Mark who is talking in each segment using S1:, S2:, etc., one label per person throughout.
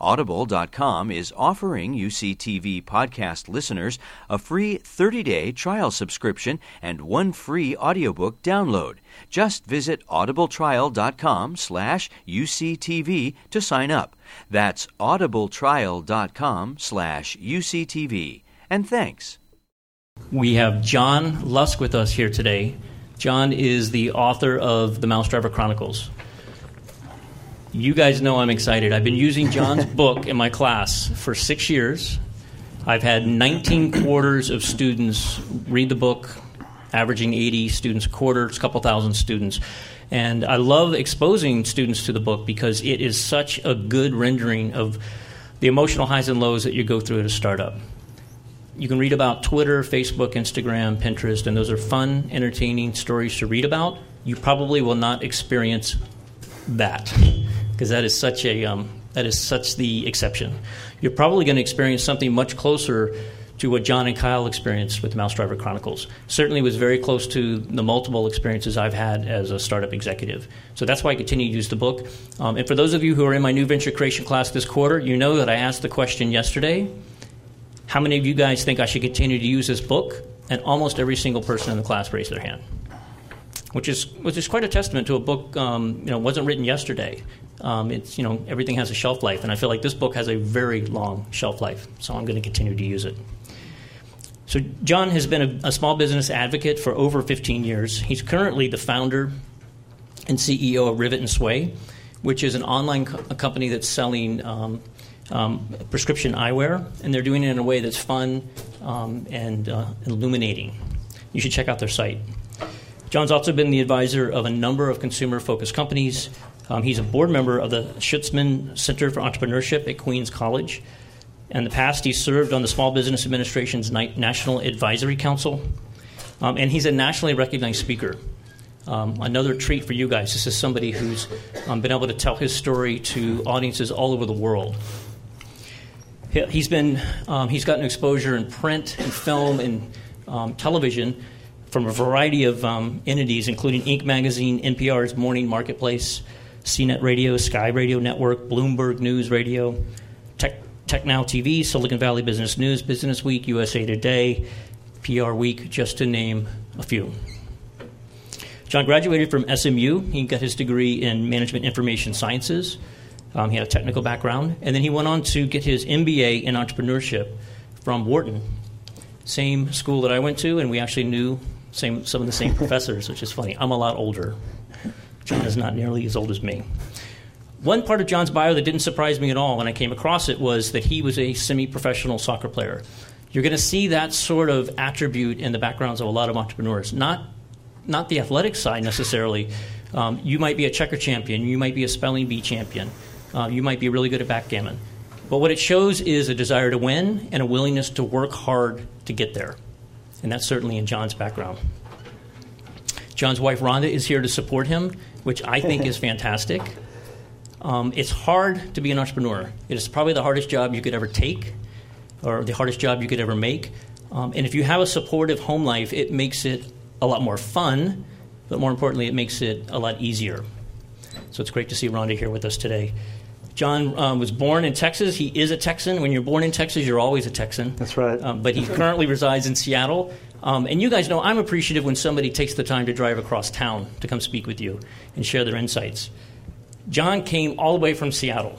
S1: Audible.com is offering UCTV podcast listeners a free 30-day trial subscription and one free audiobook download. Just visit audibletrial.com slash UCTV to sign up. That's audibletrial.com slash UCTV. And thanks.
S2: We have John Lusk with us here today. John is the author of the MouseDriver Chronicles. You guys know I'm excited. I've been using John's book in my class for six years. I've had 19 quarters of students read the book, averaging 80 students a quarter, it's a couple thousand students. And I love exposing students to the book because it is such a good rendering of the emotional highs and lows that you go through at a startup. You can read about Twitter, Facebook, Instagram, Pinterest, and those are fun, entertaining stories to read about. You probably will not experience that because that is such a um, that is such the exception. You're probably going to experience something much closer to what John and Kyle experienced with MouseDriver Chronicles. Certainly was very close to the multiple experiences I've had as a startup executive. So that's why I continue to use the book. Um, and for those of you who are in my new venture creation class this quarter, you know that I asked the question yesterday how many of you guys think I should continue to use this book? And almost every single person in the class raised their hand which is which is quite a testament to a book. Um, you know, wasn't written yesterday. Um, it's you know everything has a shelf life, and I feel like this book has a very long shelf life. So I'm going to continue to use it. So John has been a, a small business advocate for over 15 years. He's currently the founder and CEO of Rivet and Sway, which is an online co- company that's selling. Um, um, prescription eyewear, and they're doing it in a way that's fun um, and uh, illuminating. You should check out their site. John's also been the advisor of a number of consumer focused companies. Um, he's a board member of the Schutzman Center for Entrepreneurship at Queens College. In the past, he served on the Small Business Administration's National Advisory Council. Um, and he's a nationally recognized speaker. Um, another treat for you guys. This is somebody who's um, been able to tell his story to audiences all over the world. He's been um, he's gotten exposure in print and film and um, television from a variety of um, entities, including Inc. Magazine, NPR's Morning Marketplace, CNET Radio, Sky Radio Network, Bloomberg News Radio, Tech, Now TV, Silicon Valley Business News, Business Week, USA Today, PR Week, just to name a few. John graduated from SMU. He got his degree in Management Information Sciences. Um, he had a technical background. And then he went on to get his MBA in entrepreneurship from Wharton, same school that I went to, and we actually knew same, some of the same professors, which is funny. I'm a lot older. John is not nearly as old as me. One part of John's bio that didn't surprise me at all when I came across it was that he was a semi professional soccer player. You're going to see that sort of attribute in the backgrounds of a lot of entrepreneurs. Not, not the athletic side necessarily. Um, you might be a checker champion, you might be a spelling bee champion, uh, you might be really good at backgammon. But what it shows is a desire to win and a willingness to work hard to get there and that's certainly in John's background. John's wife Rhonda is here to support him, which I think is fantastic. Um, it's hard to be an entrepreneur. It is probably the hardest job you could ever take, or the hardest job you could ever make. Um, and if you have a supportive home life, it makes it a lot more fun, but more importantly, it makes it a lot easier. So it's great to see Rhonda here with us today. John um, was born in Texas. He is a Texan. When you're born in Texas, you're always a Texan.
S3: That's right.
S2: Um, but he currently resides in Seattle. Um, and you guys know I'm appreciative when somebody takes the time to drive across town to come speak with you and share their insights. John came all the way from Seattle.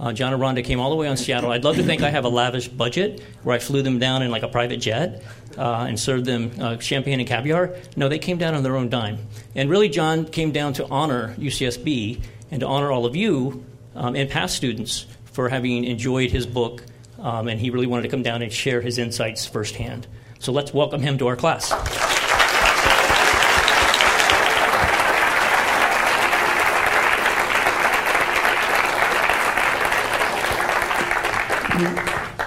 S2: Uh, John and Rhonda came all the way on Seattle. I'd love to think I have a lavish budget where I flew them down in like a private jet uh, and served them uh, champagne and caviar. No, they came down on their own dime. And really, John came down to honor UCSB and to honor all of you um, and past students for having enjoyed his book, um, and he really wanted to come down and share his insights firsthand. So let's welcome him to our class.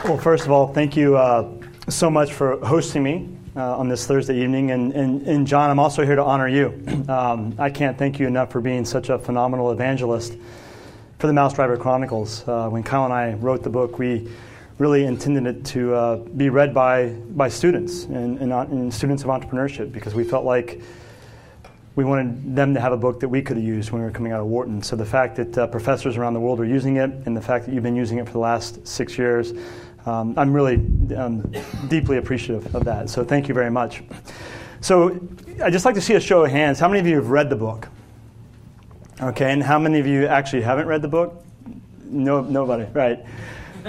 S3: Well, first of all, thank you uh, so much for hosting me uh, on this Thursday evening. And, and, and, John, I'm also here to honor you. Um, I can't thank you enough for being such a phenomenal evangelist for the MouseDriver Chronicles. Uh, when Kyle and I wrote the book, we really intended it to uh, be read by, by students and, and, and students of entrepreneurship because we felt like we wanted them to have a book that we could have used when we were coming out of Wharton. So the fact that uh, professors around the world are using it, and the fact that you've been using it for the last six years, um, I'm really um, deeply appreciative of that. So thank you very much. So I'd just like to see a show of hands. How many of you have read the book? Okay, and how many of you actually haven't read the book? No, nobody, right?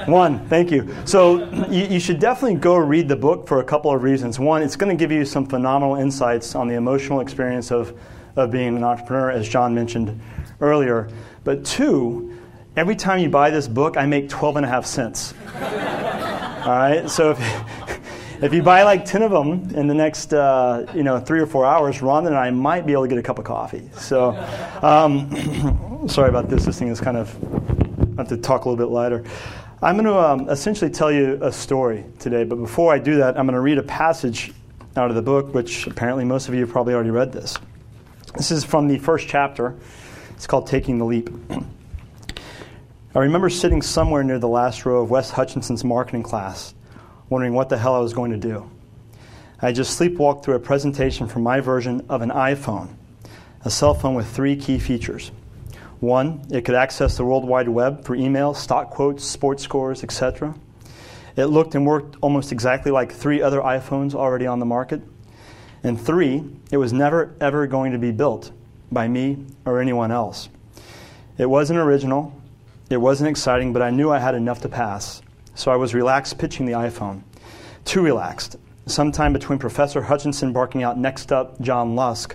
S3: One, thank you. So you, you, should definitely go read the book for a couple of reasons. One, it's going to give you some phenomenal insights on the emotional experience of, of being an entrepreneur, as John mentioned earlier. But two, every time you buy this book, I make 12 and a half cents. All right? So if, if you buy like 10 of them in the next uh, you know, three or four hours, Rhonda and I might be able to get a cup of coffee. So um, sorry about this. This thing is kind of, I have to talk a little bit lighter. I'm going to um, essentially tell you a story today, but before I do that, I'm going to read a passage out of the book, which apparently most of you have probably already read this. This is from the first chapter. It's called Taking the Leap. I remember sitting somewhere near the last row of Wes Hutchinson's marketing class, wondering what the hell I was going to do. I just sleepwalked through a presentation from my version of an iPhone, a cell phone with three key features one, it could access the World Wide Web for email, stock quotes, sports scores, etc. It looked and worked almost exactly like three other iPhones already on the market. And three, it was never ever going to be built by me or anyone else. It wasn't original, it wasn't exciting, but I knew I had enough to pass. So I was relaxed pitching the iPhone. Too relaxed. Sometime between Professor Hutchinson barking out, Next up, John Lusk,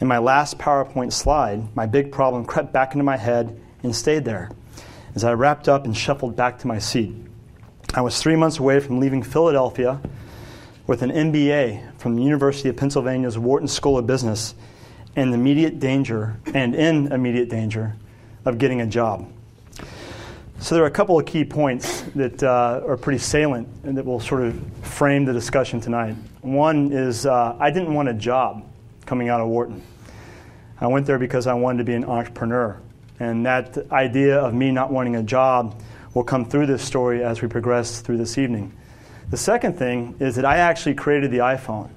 S3: in my last PowerPoint slide, my big problem crept back into my head and stayed there as I wrapped up and shuffled back to my seat. I was three months away from leaving Philadelphia with an MBA from the University of Pennsylvania's Wharton School of Business in immediate danger and in immediate danger of getting a job. So there are a couple of key points that uh, are pretty salient and that will sort of frame the discussion tonight. One is uh, I didn't want a job coming out of Wharton. I went there because I wanted to be an entrepreneur. And that idea of me not wanting a job will come through this story as we progress through this evening. The second thing is that I actually created the iPhone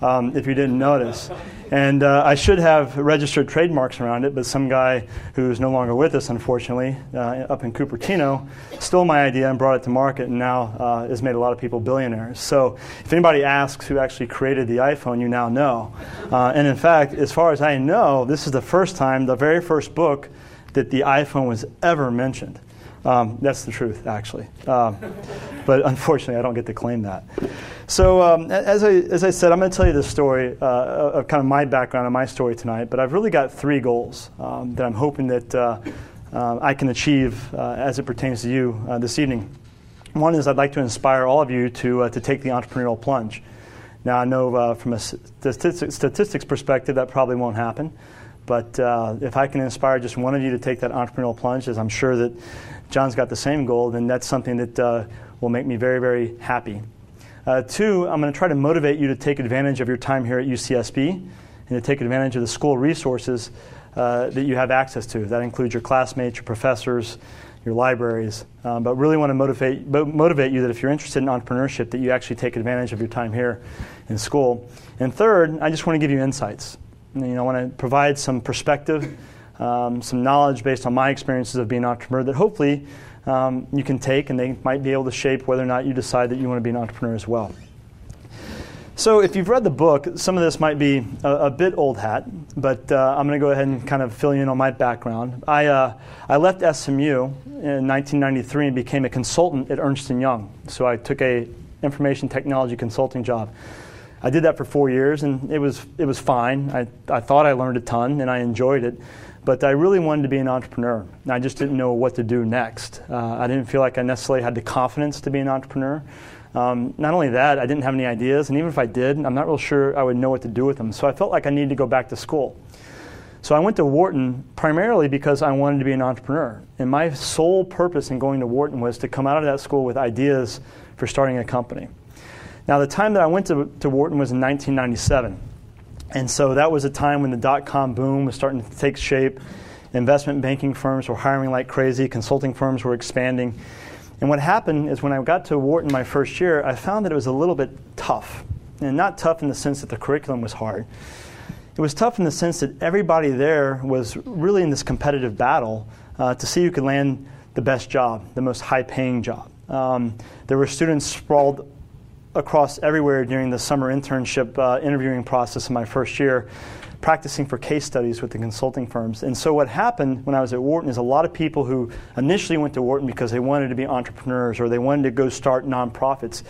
S3: um, if you didn't notice. And uh, I should have registered trademarks around it, but some guy who's no longer with us, unfortunately, uh, up in Cupertino, stole my idea and brought it to market and now uh, has made a lot of people billionaires. So if anybody asks who actually created the iPhone, you now know. Uh, and in fact, as far as I know, this is the first time, the very first book, that the iPhone was ever mentioned. Um, that's the truth, actually. Um, but unfortunately, I don't get to claim that. So, um, as, I, as I said, I'm going to tell you the story uh, of kind of my background and my story tonight, but I've really got three goals um, that I'm hoping that uh, uh, I can achieve uh, as it pertains to you uh, this evening. One is I'd like to inspire all of you to, uh, to take the entrepreneurial plunge. Now, I know from a statistics, perspective that probably won't happen. But uh, if I can inspire just one of you to take that entrepreneurial plunge, as I'm sure that John's got the same goal, then that's something that uh, will make me very, very happy. Uh, two, I'm going to try to motivate you to take advantage of your time here at UCSB and to take advantage of the school resources uh, that you have access to. That includes your classmates, your professors, your libraries. Um, but really want to motivate, motivate you that if you're interested in entrepreneurship, that you actually take advantage of your time here in school. And third, I just want to give you insights. You know, I want to provide some perspective, um, some knowledge based on my experiences of being an entrepreneur that hopefully um, you can take and they might be able to shape whether or not you decide that you want to be an entrepreneur as well. So, if you've read the book, some of this might be a, a bit old hat, but uh, I'm going to go ahead and kind of fill you in on my background. I, uh, I left SMU in 1993 and became a consultant at Ernst & Young. So, I took a information technology consulting job. I did that for four years, and it was, it was fine. I, I thought I learned a ton, and I enjoyed it. But I really wanted to be an entrepreneur. I just didn't know what to do next. Uh, I didn't feel like I necessarily had the confidence to be an entrepreneur. Um, not only that, I didn't have any ideas, and even if I did, I'm not real sure I would know what to do with them. So I felt like I needed to go back to school. So I went to Wharton primarily because I wanted to be an entrepreneur. And my sole purpose in going to Wharton was to come out of that school with ideas for starting a company. Now, the time that I went to, to Wharton was in 1997. And so that was a time when the dot com boom was starting to take shape. Investment banking firms were hiring like crazy, consulting firms were expanding. And what happened is when I got to Wharton my first year, I found that it was a little bit tough. And not tough in the sense that the curriculum was hard. It was tough in the sense that everybody there was really in this competitive battle uh, to see who could land the best job, the most high paying job. Um, there were students sprawled across everywhere during the summer internship uh, interviewing process in my first year, practicing for case studies with the consulting firms. And so, what happened when I was at Wharton is a lot of people who initially went to Wharton because they wanted to be entrepreneurs or they wanted to go start nonprofits,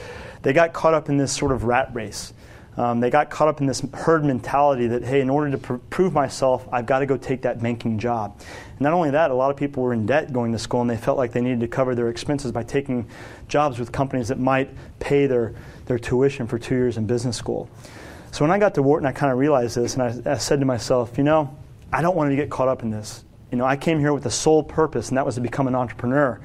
S3: they got caught up in this sort of rat race. Um, they got caught up in this herd mentality that, hey, in order to pr- prove myself, I've got to go take that banking job. And not only that, a lot of people were in debt going to school and they felt like they needed to cover their expenses by taking jobs with companies that might pay their, their tuition for two years in business school. So when I got to Wharton, I kind of realized this and I, I said to myself, you know, I don't want to get caught up in this. You know, I came here with a sole purpose, and that was to become an entrepreneur.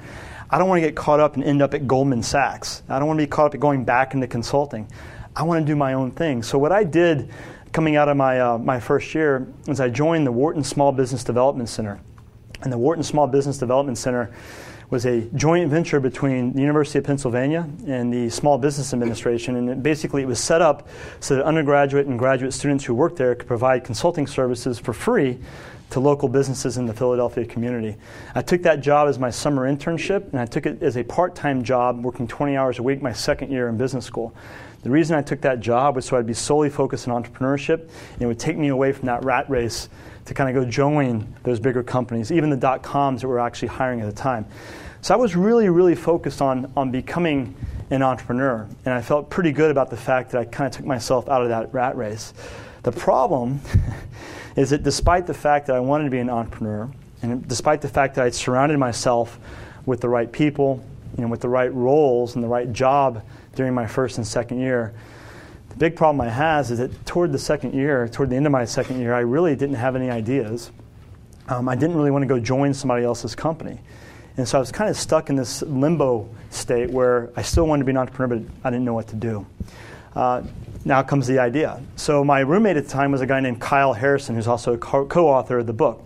S3: I don't want to get caught up and end up at Goldman Sachs. I don't want to be caught up at going back into consulting. I want to do my own thing. So what I did coming out of my, uh, my first year is I joined the Wharton Small Business Development Center. And the Wharton Small Business Development Center was a joint venture between the University of Pennsylvania and the Small Business Administration. And it basically, it was set up so that undergraduate and graduate students who worked there could provide consulting services for free to local businesses in the Philadelphia community. I took that job as my summer internship, and I took it as a part time job, working 20 hours a week my second year in business school. The reason I took that job was so I'd be solely focused on entrepreneurship, and it would take me away from that rat race to kind of go join those bigger companies, even the dot coms that were actually hiring at the time. So I was really, really focused on, on becoming an entrepreneur, and I felt pretty good about the fact that I kind of took myself out of that rat race. The problem is that despite the fact that I wanted to be an entrepreneur, and despite the fact that I'd surrounded myself with the right people, you know, with the right roles and the right job during my first and second year. Big problem I has is that toward the second year, toward the end of my second year, I really didn't have any ideas. Um, I didn't really want to go join somebody else's company. And so I was kind of stuck in this limbo state where I still wanted to be an entrepreneur, but I didn't know what to do. Uh, now comes the idea. So my roommate at the time was a guy named Kyle Harrison, who's also a co-author of the book.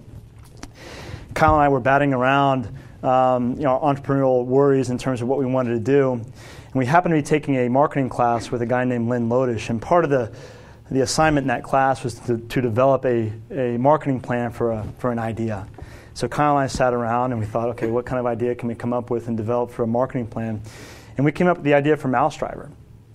S3: Kyle and I were batting around, um, you know, entrepreneurial worries in terms of what we wanted to do. And we happened to be taking a marketing class with a guy named Len Lodish. And part of the, the assignment in that class was to, to develop a, a marketing plan for, a, for an idea. So Kyle and I sat around and we thought, okay, what kind of idea can we come up with and develop for a marketing plan? And we came up with the idea for Mouse Driver.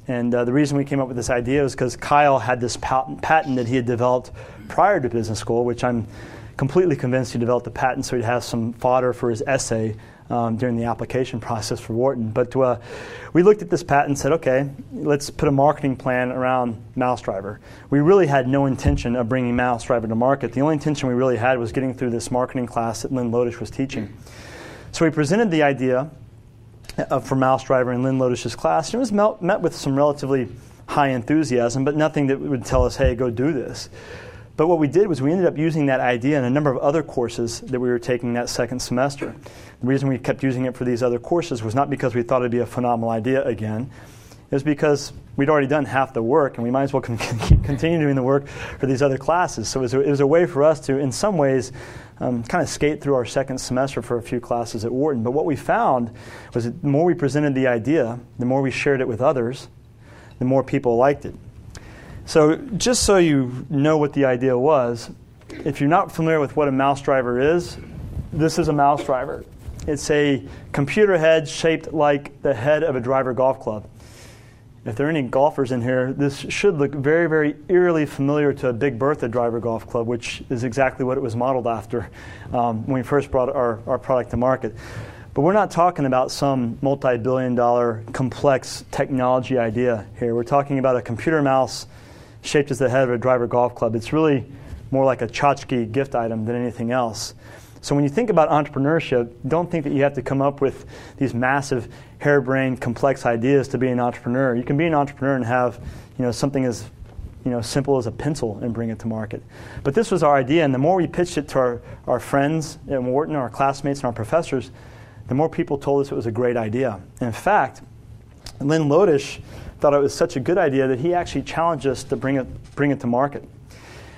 S3: And uh, the reason we came up with this idea is because Kyle had this patent, patent that he had developed prior to business school, which I'm completely convinced he developed the patent so he'd have some fodder for his essay um, during the application process for Wharton. But uh, we looked at this patent and said, okay, let's put a marketing plan around Mouse Driver. We really had no intention of bringing Mouse Driver to market. The only intention we really had was getting through this marketing class that Len Lodish was teaching. So we presented the idea uh, for Mouse Driver in Len Lodish's class, and it was met with some relatively high enthusiasm, but nothing that would tell us, hey, go do this. But what we did was we ended up using that idea in a number of other courses that we were taking that second semester. The reason we kept using it for these other courses was not because we thought it'd be a phenomenal idea again. It was because we'd already done half the work and we might as well continue doing the work for these other classes. So it was a, it was a way for us to, in some ways, um, kind of skate through our second semester for a few classes at Wharton. But what we found was that the more we presented the idea, the more we shared it with others, the more people liked it. So, just so you know what the idea was, if you're not familiar with what a mouse driver is, this is a mouse driver. It's a computer head shaped like the head of a driver golf club. If there are any golfers in here, this should look very, very eerily familiar to a Big Bertha driver golf club, which is exactly what it was modeled after um, when we first brought our, our product to market. But we're not talking about some multi billion dollar complex technology idea here. We're talking about a computer mouse shaped as the head of a driver golf club. It's really more like a tchotchke gift item than anything else. So when you think about entrepreneurship, don't think that you have to come up with these massive, harebrained, complex ideas to be an entrepreneur. You can be an entrepreneur and have, you know, something as you know, simple as a pencil and bring it to market. But this was our idea, and the more we pitched it to our, our friends at Wharton, our classmates, and our professors, the more people told us it was a great idea. in fact, Len Lodish thought it was such a good idea that he actually challenged us to bring it, bring it to market.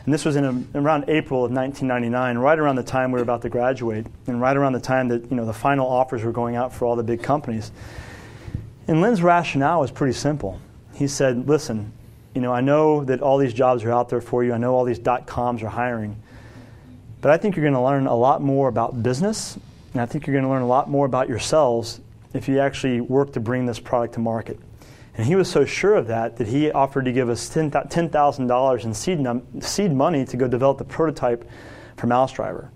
S3: And this was in a, around April of 1999, right around the time we were about to graduate, and right around the time that you know, the final offers were going out for all the big companies. And Len's rationale was pretty simple. He said, Listen, you know, I know that all these jobs are out there for you. I know all these dot coms are hiring. But I think you're going to learn a lot more about business, and I think you're going to learn a lot more about yourselves if you actually work to bring this product to market. And he was so sure of that that he offered to give us $10,000 in seed, num- seed money to go develop the prototype for Mouse Driver.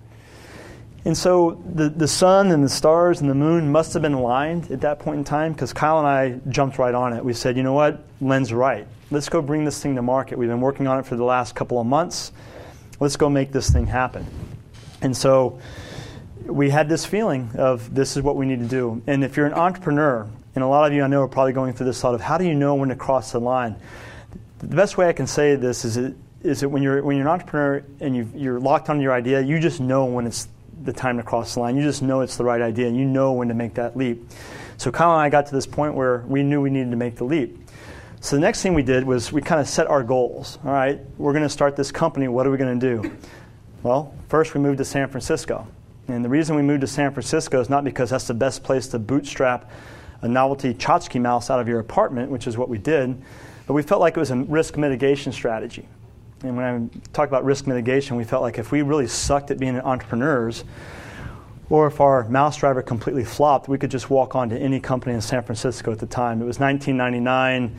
S3: And so the, the sun and the stars and the moon must have been aligned at that point in time because Kyle and I jumped right on it. We said, you know what? Len's right let's go bring this thing to market. We've been working on it for the last couple of months. Let's go make this thing happen. And so we had this feeling of this is what we need to do. And if you're an entrepreneur, and a lot of you I know are probably going through this thought of how do you know when to cross the line? The best way I can say this is, that when you're, when you're an entrepreneur and you you're locked on your idea, you just know when it's the time to cross the line. You just know it's the right idea, and you know when to make that leap. So Kyle and I got to this point where we knew we needed to make the leap. So the next thing we did was we kind of set our goals. All right, we're going to start this company. What are we going to do? Well, first we moved to San Francisco. And the reason we moved to San Francisco is not because that's the best place to bootstrap a novelty tchotchke mouse out of your apartment, which is what we did, but we felt like it was a risk mitigation strategy. And when I talk about risk mitigation, we felt like if we really sucked at being entrepreneurs, or if our mouse driver completely flopped, we could just walk on to any company in San Francisco at the time. It was 1999.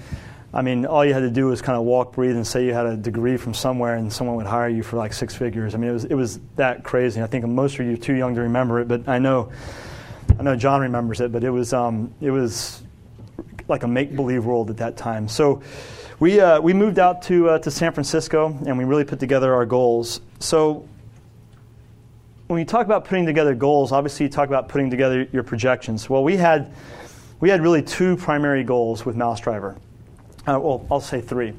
S3: I mean, all you had to do was kind of walk, breathe, and say you had a degree from somewhere, and someone would hire you for like six figures. I mean, it was it was that crazy. I think most of you are too young to remember it, but I know, I know John remembers it. But it was um, it was like a make believe world at that time. So. We, uh, we moved out to, uh, to San Francisco and we really put together our goals. So, when you talk about putting together goals, obviously you talk about putting together your projections. Well, we had, we had really two primary goals with Mouse Driver uh, well, I'll say three.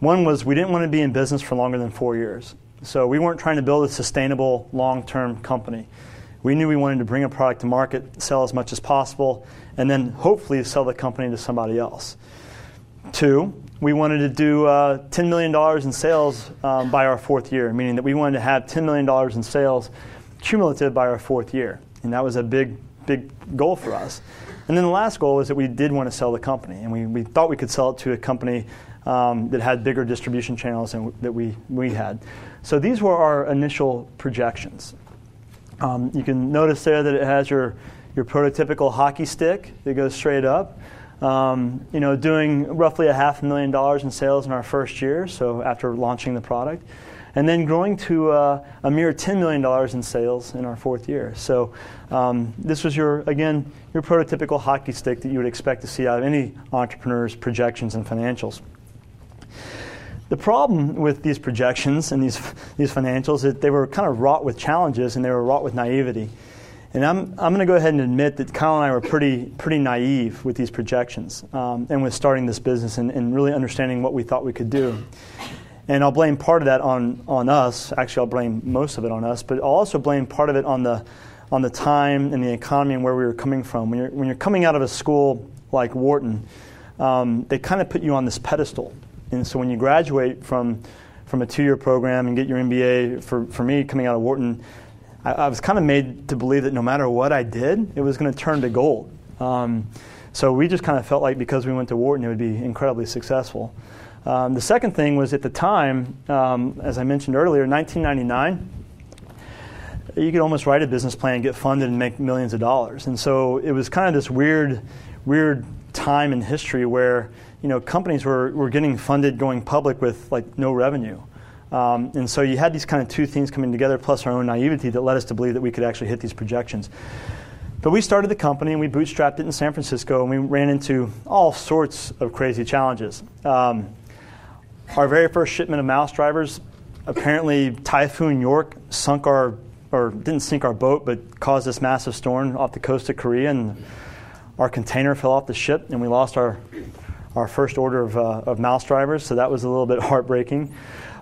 S3: One was we didn't want to be in business for longer than four years. So we weren't trying to build a sustainable long term company. We knew we wanted to bring a product to market, sell as much as possible, and then hopefully sell the company to somebody else. Two, we wanted to do uh, $10 million in sales um, by our fourth year, meaning that we wanted to have $10 million in sales cumulative by our fourth year. And that was a big, big goal for us. And then the last goal was that we did want to sell the company, and we, we thought we could sell it to a company um, that had bigger distribution channels than that we, we had. So these were our initial projections. Um, you can notice there that it has your, your prototypical hockey stick that goes straight up. Um, you know, doing roughly a half million dollars in sales in our first year, so after launching the product and then growing to uh, a mere $10 million in sales in our fourth year. So um, this was your, again, your prototypical hockey stick that you would expect to see out of any entrepreneur's projections and financials. The problem with these projections and these, these financials is that they were kind of wrought with challenges and they were wrought with naivety. And I'm, I'm going to go ahead and admit that Kyle and I were pretty, pretty naive with these projections um, and with starting this business and, and really understanding what we thought we could do. And I'll blame part of that on, on us. Actually, I'll blame most of it on us, but I'll also blame part of it on the, on the time and the economy and where we were coming from. When you're, when you're coming out of a school like Wharton, um, they kind of put you on this pedestal. And so when you graduate from, from a two year program and get your MBA, for, for me, coming out of Wharton, I, I was kind of made to believe that no matter what I did, it was going to turn to gold. Um, so we just kind of felt like because we went to Wharton, it would be incredibly successful. Um, the second thing was at the time, um, as I mentioned earlier, 1999, you could almost write a business plan, get funded, and make millions of dollars. And so it was kind of this weird, weird time in history where you know companies were, were getting funded, going public with like no revenue. Um, and so you had these kind of two things coming together, plus our own naivety that led us to believe that we could actually hit these projections. But we started the company and we bootstrapped it in San Francisco, and we ran into all sorts of crazy challenges. Um, our very first shipment of mouse drivers, apparently Typhoon York sunk our or didn't sink our boat, but caused this massive storm off the coast of Korea, and our container fell off the ship, and we lost our our first order of, uh, of mouse drivers. So that was a little bit heartbreaking.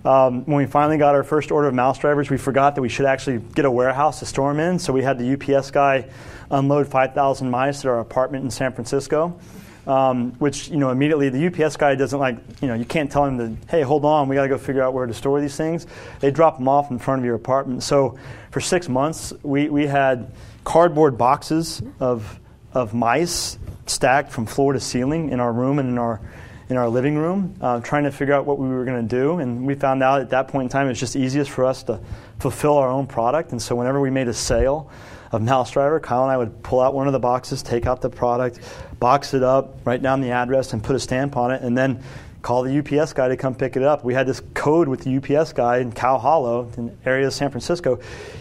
S3: Um, when we finally got our first order of mouse drivers, we forgot that we should actually get a warehouse to store them in. So we had the UPS guy unload 5,000 mice at our apartment in San Francisco. Um, which you know immediately the UPS guy doesn't like. You know you can't tell him to hey hold on we got to go figure out where to store these things. They drop them off in front of your apartment. So for six months we we had cardboard boxes of of mice stacked from floor to ceiling in our room and in our in our living room, uh, trying to figure out what we were going to do. And we found out at that point in time it was just easiest for us to fulfill our own product. And so whenever we made a sale of Mouse Driver, Kyle and I would pull out one of the boxes, take out the product, box it up, write down the address, and put a stamp on it, and then call the UPS guy to come pick it up. We had this code with the UPS guy in Cow Hollow, in area of San Francisco.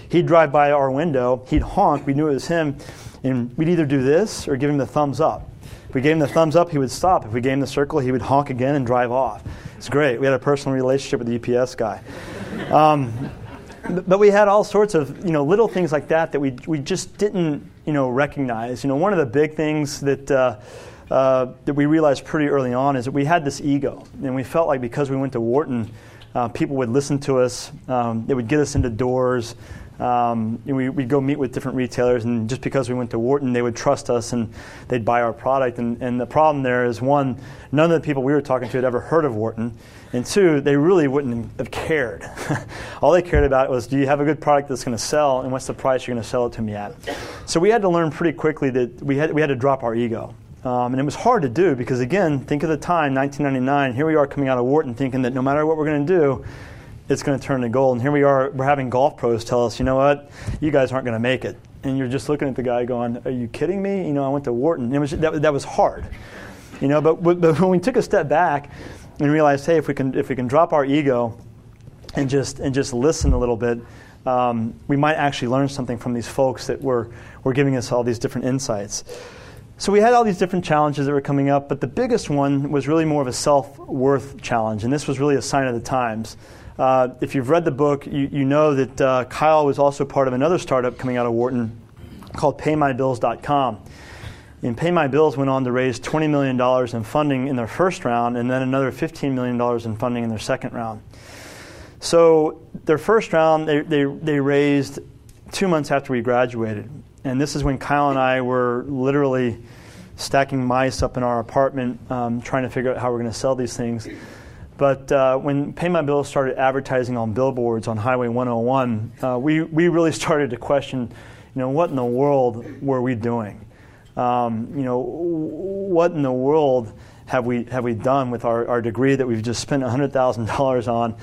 S3: He'd drive by our window, he'd honk, we knew it was him, and we'd either do this or give him the thumbs up. If we gave him the thumbs up, he would stop. If we gave him the circle, he would honk again and drive off. It's great. We had a personal relationship with the UPS guy. Um, but we had all sorts of you know little things like that that we we just didn't you know recognize. You know, one of the big things that. Uh, uh, that we realized pretty early on is that we had this ego, and we felt like because we went to Wharton, uh, people would listen to us. Um, they would get us into doors. Um, we, would go meet with different retailers, and just because we went to Wharton, they would trust us and they'd buy our product. And, and the problem there is one, none of the people we were talking to had ever heard of Wharton. And two, they really wouldn't have cared. All they cared about was do you have a good product that's going to sell, and what's the price you're going to sell it to me at? So we had to learn pretty quickly that we had, we had to drop our ego. Um, and it was hard to do because, again, think of the time, 1999. Here we are coming out of Wharton thinking that no matter what we're going to do, it's going to turn to gold. And here we are, we're having golf pros tell us, you know what, you guys aren't going to make it. And you're just looking at the guy going, are you kidding me? You know, I went to Wharton. It was, that, that was hard. You know, but, but when we took a step back and realized, hey, if we can, if we can drop our ego and just, and just listen a little bit, um, we might actually learn something from these folks that were, were giving us all these different insights. So we had all these different challenges that were coming up, but the biggest one was really more of a self worth challenge, and this was really a sign of the times. Uh, if you've read the book, you, you know that uh, Kyle was also part of another startup coming out of Wharton called PayMyBills.com. And PayMyBills went on to raise $20 million in funding in their first round and then another $15 million in funding in their second round. So their first round, they, they, they raised two months after we graduated. And this is when Kyle and I were literally stacking mice up in our apartment, um, trying to figure out how we're going to sell these things. But uh, when Pay My Bills started advertising on billboards on Highway 101, uh, we, we really started to question, you know, what in the world were we doing? Um, you know, what in the world have we, have we done with our, our degree that we've just spent $100,000 on?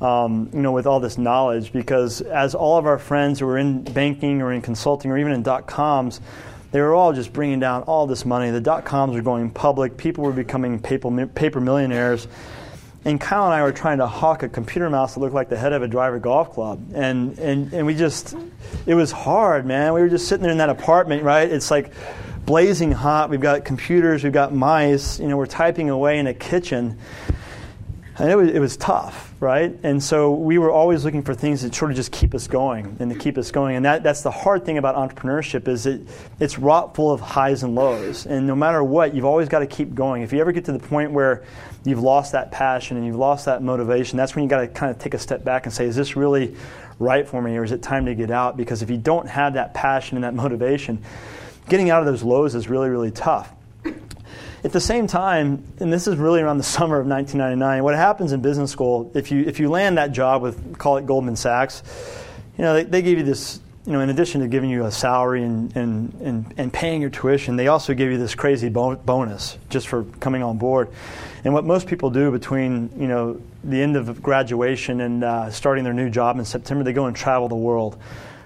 S3: Um, you know, with all this knowledge, because as all of our friends who were in banking or in consulting or even in dot coms, they were all just bringing down all this money. The dot coms were going public. People were becoming paper, paper millionaires. And Kyle and I were trying to hawk a computer mouse that looked like the head of a driver golf club. And, and, and we just, it was hard, man. We were just sitting there in that apartment, right? It's like blazing hot. We've got computers, we've got mice, you know, we're typing away in a kitchen. And it was, it was tough, right? And so we were always looking for things that sort of just keep us going and to keep us going. And that, that's the hard thing about entrepreneurship is it, it's wrought full of highs and lows. And no matter what, you've always got to keep going. If you ever get to the point where you've lost that passion and you've lost that motivation, that's when you got to kind of take a step back and say, is this really right for me or is it time to get out? Because if you don't have that passion and that motivation, getting out of those lows is really, really tough. At the same time, and this is really around the summer of 1999, what happens in business school, if you, if you land that job with, call it Goldman Sachs, you know, they, they give you this, you know, in addition to giving you a salary and, and, and, and paying your tuition, they also give you this crazy bo- bonus just for coming on board. And what most people do between, you know, the end of graduation and uh, starting their new job in September, they go and travel the world.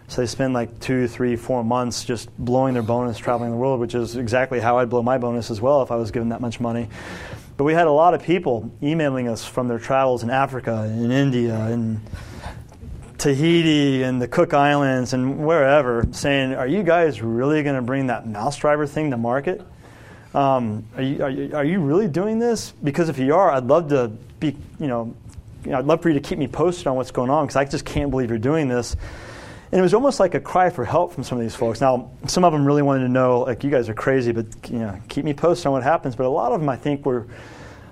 S3: So they spend like two, three, four months just blowing their bonus traveling the world, which is exactly how I'd blow my bonus as well if I was given that much money. But we had a lot of people emailing us from their travels in Africa, in India, in Tahiti, and the Cook Islands, and wherever, saying, "Are you guys really going to bring that mouse driver thing to market? Um, are, you, are, you, are you really doing this? Because if you are, I'd love to be, you know, you know I'd love for you to keep me posted on what's going on because I just can't believe you're doing this." And it was almost like a cry for help from some of these folks. Now, some of them really wanted to know, like, you guys are crazy, but you know, keep me posted on what happens. But a lot of them, I think, were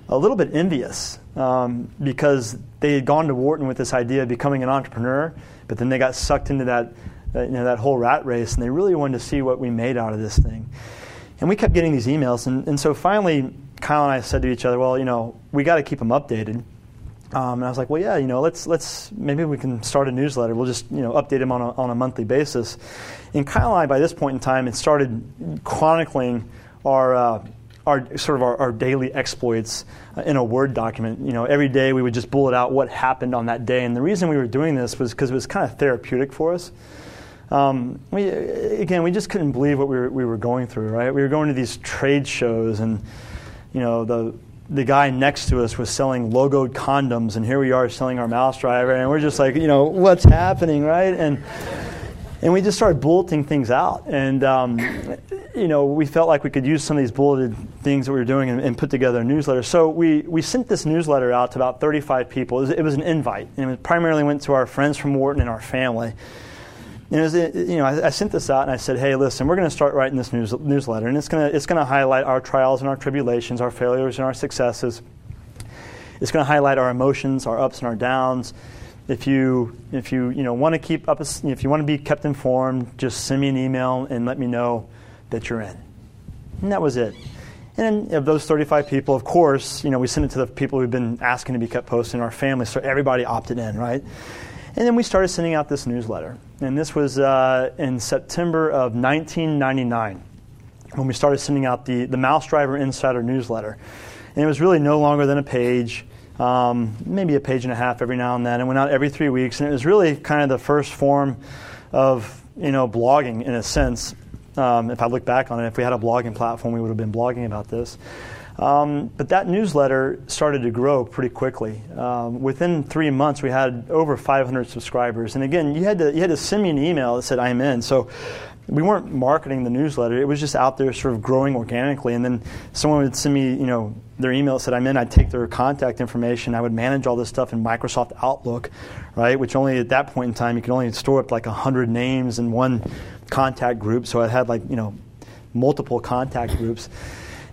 S3: a little bit envious um, because they had gone to Wharton with this idea of becoming an entrepreneur, but then they got sucked into that, uh, you know, that whole rat race, and they really wanted to see what we made out of this thing. And we kept getting these emails, and, and so finally, Kyle and I said to each other, well, you know, we got to keep them updated. Um, and I was like, well, yeah, you know, let's let's maybe we can start a newsletter. We'll just you know update them on a, on a monthly basis. And Kyle and I, by this point in time, had started chronicling our uh, our sort of our, our, daily exploits in a Word document. You know, every day we would just bullet out what happened on that day. And the reason we were doing this was because it was kind of therapeutic for us. Um, we, again, we just couldn't believe what we were, we were going through, right? We were going to these trade shows, and you know, the the guy next to us was selling logoed condoms, and here we are selling our mouse driver, and we're just like, you know, what's happening, right? And and we just started bulleting things out, and um, you know, we felt like we could use some of these bulleted things that we were doing and, and, put together a newsletter. So we we sent this newsletter out to about 35 people. It was, it was an invite, and it primarily went to our friends from Wharton and our family. And was, you know, I, I, sent this out and I said, "Hey, listen, we're going to start writing this news, newsletter, and it's going to it's going to highlight our trials and our tribulations, our failures and our successes. It's going to highlight our emotions, our ups and our downs. If you if you you know want to keep up, if you want to be kept informed, just send me an email and let me know that you're in." And that was it. And of those 35 people, of course, you know, we sent it to the people who've been asking to be kept posted in our family, so everybody opted in, right? And then we started sending out this newsletter. And this was uh, in September of 1999 when we started sending out the, the Mouse Driver Insider newsletter. And it was really no longer than a page, um, maybe a page and a half every now and then. It went out every three weeks. And it was really kind of the first form of you know, blogging in a sense. Um, if I look back on it, if we had a blogging platform, we would have been blogging about this. Um, but that newsletter started to grow pretty quickly. Um, within three months, we had over 500 subscribers. And again, you had to you had to send me an email that said I'm in. So we weren't marketing the newsletter; it was just out there, sort of growing organically. And then someone would send me, you know, their email that said I'm in. I'd take their contact information. I would manage all this stuff in Microsoft Outlook, right? Which only at that point in time you could only store up like 100 names in one contact group. So I had like you know multiple contact groups.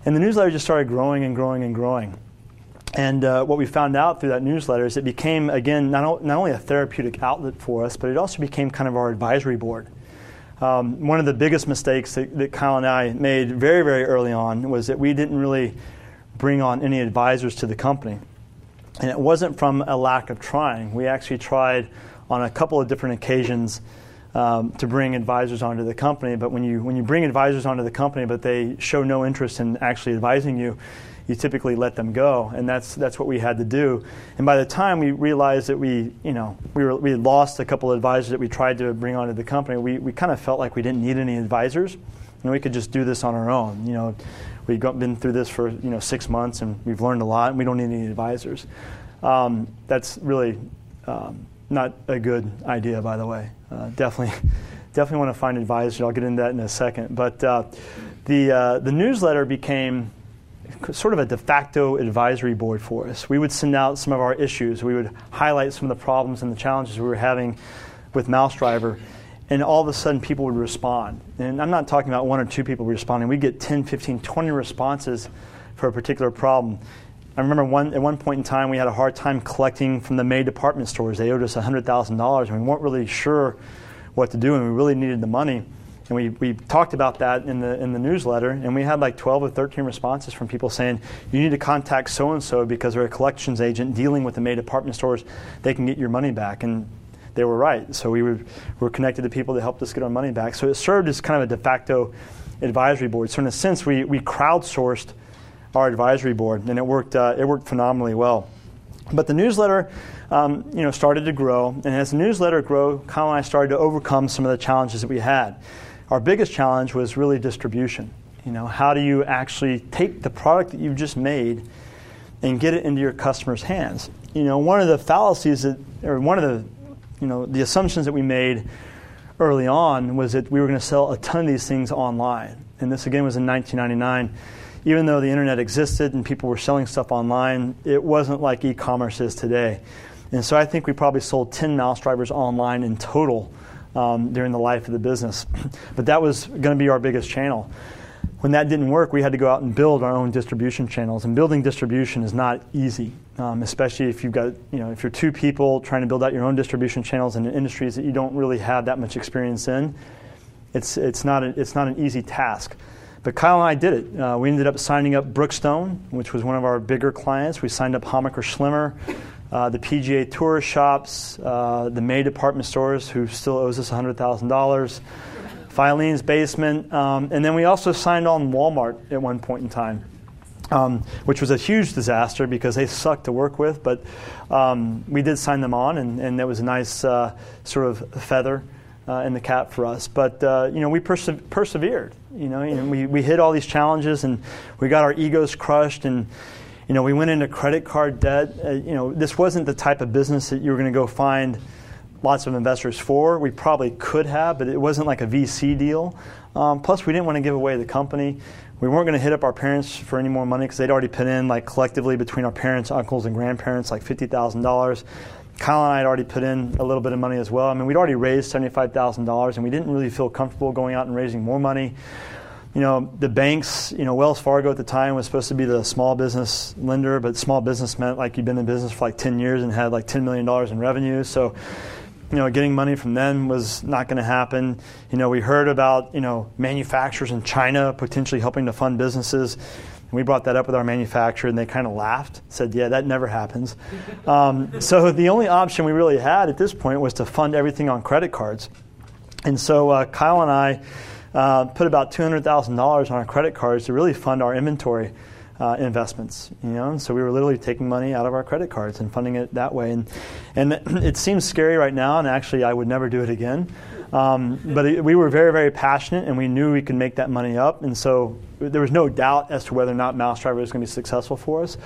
S3: And the newsletter just started growing and growing and growing. And uh, what we found out through that newsletter is it became, again, not, o- not only a therapeutic outlet for us, but it also became kind of our advisory board. Um, one of the biggest mistakes that, that Kyle and I made very, very early on was that we didn't really bring on any advisors to the company. And it wasn't from a lack of trying. We actually tried on a couple of different occasions um, to bring advisors onto the company. But when you when you bring advisors onto the company, but they show no interest in actually advising you, you typically let them go, and that's that's what we had to do. And by the time we realized that we you know we were we had lost a couple of advisors that we tried to bring onto the company, we we kind of felt like we didn't need any advisors, and we could just do this on our own. You know, we've been through this for you know six months, and we've learned a lot, and we don't need any advisors. Um, that's really um, not a good idea, by the way. Uh, definitely, definitely want to find advisors. I'll get into that in a second. But uh, the uh, the newsletter became sort of a de facto advisory board for us. We would send out some of our issues. We would highlight some of the problems and the challenges we were having with Mouse Driver. And all of a sudden, people would respond. And I'm not talking about one or two people responding. We get 10, 15, 20 responses for a particular problem. I remember one, at one point in time we had a hard time collecting from the May department stores. They owed us $100,000 and we weren't really sure what to do and we really needed the money. And we, we talked about that in the, in the newsletter and we had like 12 or 13 responses from people saying, you need to contact so and so because they're a collections agent dealing with the May department stores. They can get your money back. And they were right. So we were, were connected to people that helped us get our money back. So it served as kind of a de facto advisory board. So in a sense, we, we crowdsourced our advisory board, and it worked, uh, it worked phenomenally well. But the newsletter, um, you know, started to grow, and as the newsletter grew, Kyle and I started to overcome some of the challenges that we had. Our biggest challenge was really distribution. You know, how do you actually take the product that you've just made and get it into your customers' hands? You know, one of the fallacies that, or one of the, you know, the assumptions that we made early on was that we were going to sell a ton of these things online. And this again was in 1999 even though the internet existed and people were selling stuff online, it wasn't like e commerce is today. And so I think we probably sold 10 mouse drivers online in total um, during the life of the business. but that was going to be our biggest channel. When that didn't work, we had to go out and build our own distribution channels. And building distribution is not easy, um, especially if you've got, you know, if you're two people trying to build out your own distribution channels in industries that you don't really have that much experience in. It's, it's, not, a, it's not an easy task. But Kyle and I did it. Uh, we ended up signing up Brookstone, which was one of our bigger clients. We signed up Hammacher Schlemmer, uh, the PGA Tour shops, uh, the May department stores, who still owes us $100,000, Filene's Basement, um, and then we also signed on Walmart at one point in time. Um, which was a huge disaster because they sucked to work with, but um, we did sign them on, and, and that was a nice uh, sort of feather uh, in the cap for us. But uh, you know, we perse- persevered. You know, we, we hit all these challenges, and we got our egos crushed, and you know, we went into credit card debt. Uh, you know, this wasn't the type of business that you were going to go find lots of investors for. We probably could have, but it wasn't like a VC deal. Um, plus, we didn't want to give away the company. We weren't going to hit up our parents for any more money because they'd already put in, like collectively between our parents, uncles, and grandparents, like fifty thousand dollars. Kyle and I had already put in a little bit of money as well. I mean, we'd already raised seventy-five thousand dollars, and we didn't really feel comfortable going out and raising more money you know, the banks, you know, Wells Fargo at the time was supposed to be the small business lender, but small business meant like you'd been in business for like 10 years and had like $10 million in revenue. So, you know, getting money from them was not going to happen. You know, we heard about, you know, manufacturers in China potentially helping to fund businesses. We brought that up with our manufacturer, and they kind of laughed, said, "Yeah, that never happens." Um, so the only option we really had at this point was to fund everything on credit cards. And so uh, Kyle and I uh, put about $200,000 on our credit cards to really fund our inventory uh, investments. You know, and so we were literally taking money out of our credit cards and funding it that way. And and it seems scary right now, and actually I would never do it again. Um, but it, we were very very passionate, and we knew we could make that money up. And so there was no doubt as to whether or not MouseDriver was going to be successful for us.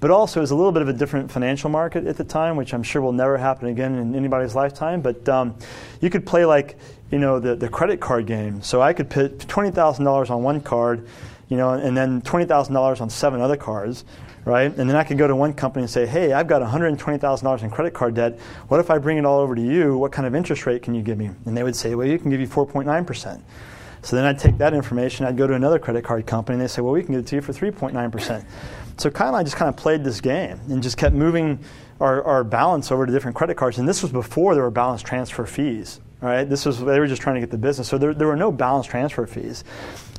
S3: But also, it was a little bit of a different financial market at the time, which I'm sure will never happen again in anybody's lifetime. But um, you could play like you know the, the credit card game. So I could put twenty thousand dollars on one card, you know, and then twenty thousand dollars on seven other cards, right? And then I could go to one company and say, hey, I've got one hundred and twenty thousand dollars in credit card debt. What if I bring it all over to you? What kind of interest rate can you give me? And they would say, well, you can give you four point nine percent. So then I'd take that information, I'd go to another credit card company, and they say, well, we can give it to you for 3.9%. So Kyle and I just kind of played this game and just kept moving our, our balance over to different credit cards. And this was before there were balance transfer fees right? This was they were just trying to get the business, so there, there were no balance transfer fees.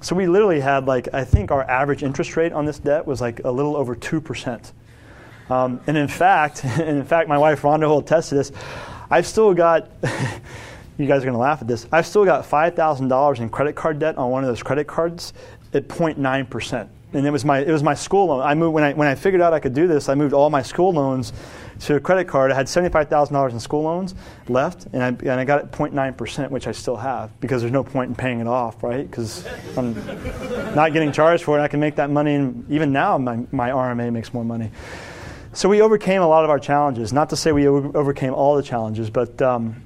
S3: So we literally had like I think our average interest rate on this debt was like a little over two percent. Um, and in fact, and in fact, my wife Rhonda will attest to this. I've still got. you guys are going to laugh at this. I've still got five thousand dollars in credit card debt on one of those credit cards at 0.9 percent, and it was my it was my school loan. I moved when I when I figured out I could do this. I moved all my school loans to a credit card. I had $75,000 in school loans left, and I, and I got it 0.9%, which I still have because there's no point in paying it off, right? Because I'm not getting charged for it. I can make that money, and even now, my, my RMA makes more money. So we overcame a lot of our challenges. Not to say we overcame all the challenges, but um,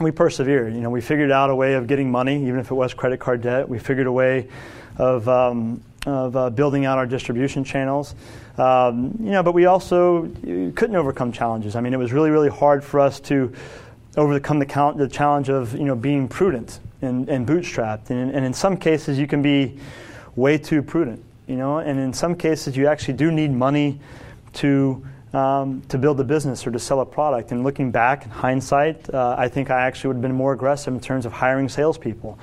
S3: we persevered. You know, we figured out a way of getting money, even if it was credit card debt. We figured a way of um, of uh, building out our distribution channels. Um, you know, but we also couldn't overcome challenges. I mean, it was really, really hard for us to overcome the, count, the challenge of you know being prudent and, and bootstrapped. And, and in some cases, you can be way too prudent. You know, and in some cases, you actually do need money to um, to build a business or to sell a product. And looking back in hindsight, uh, I think I actually would have been more aggressive in terms of hiring salespeople.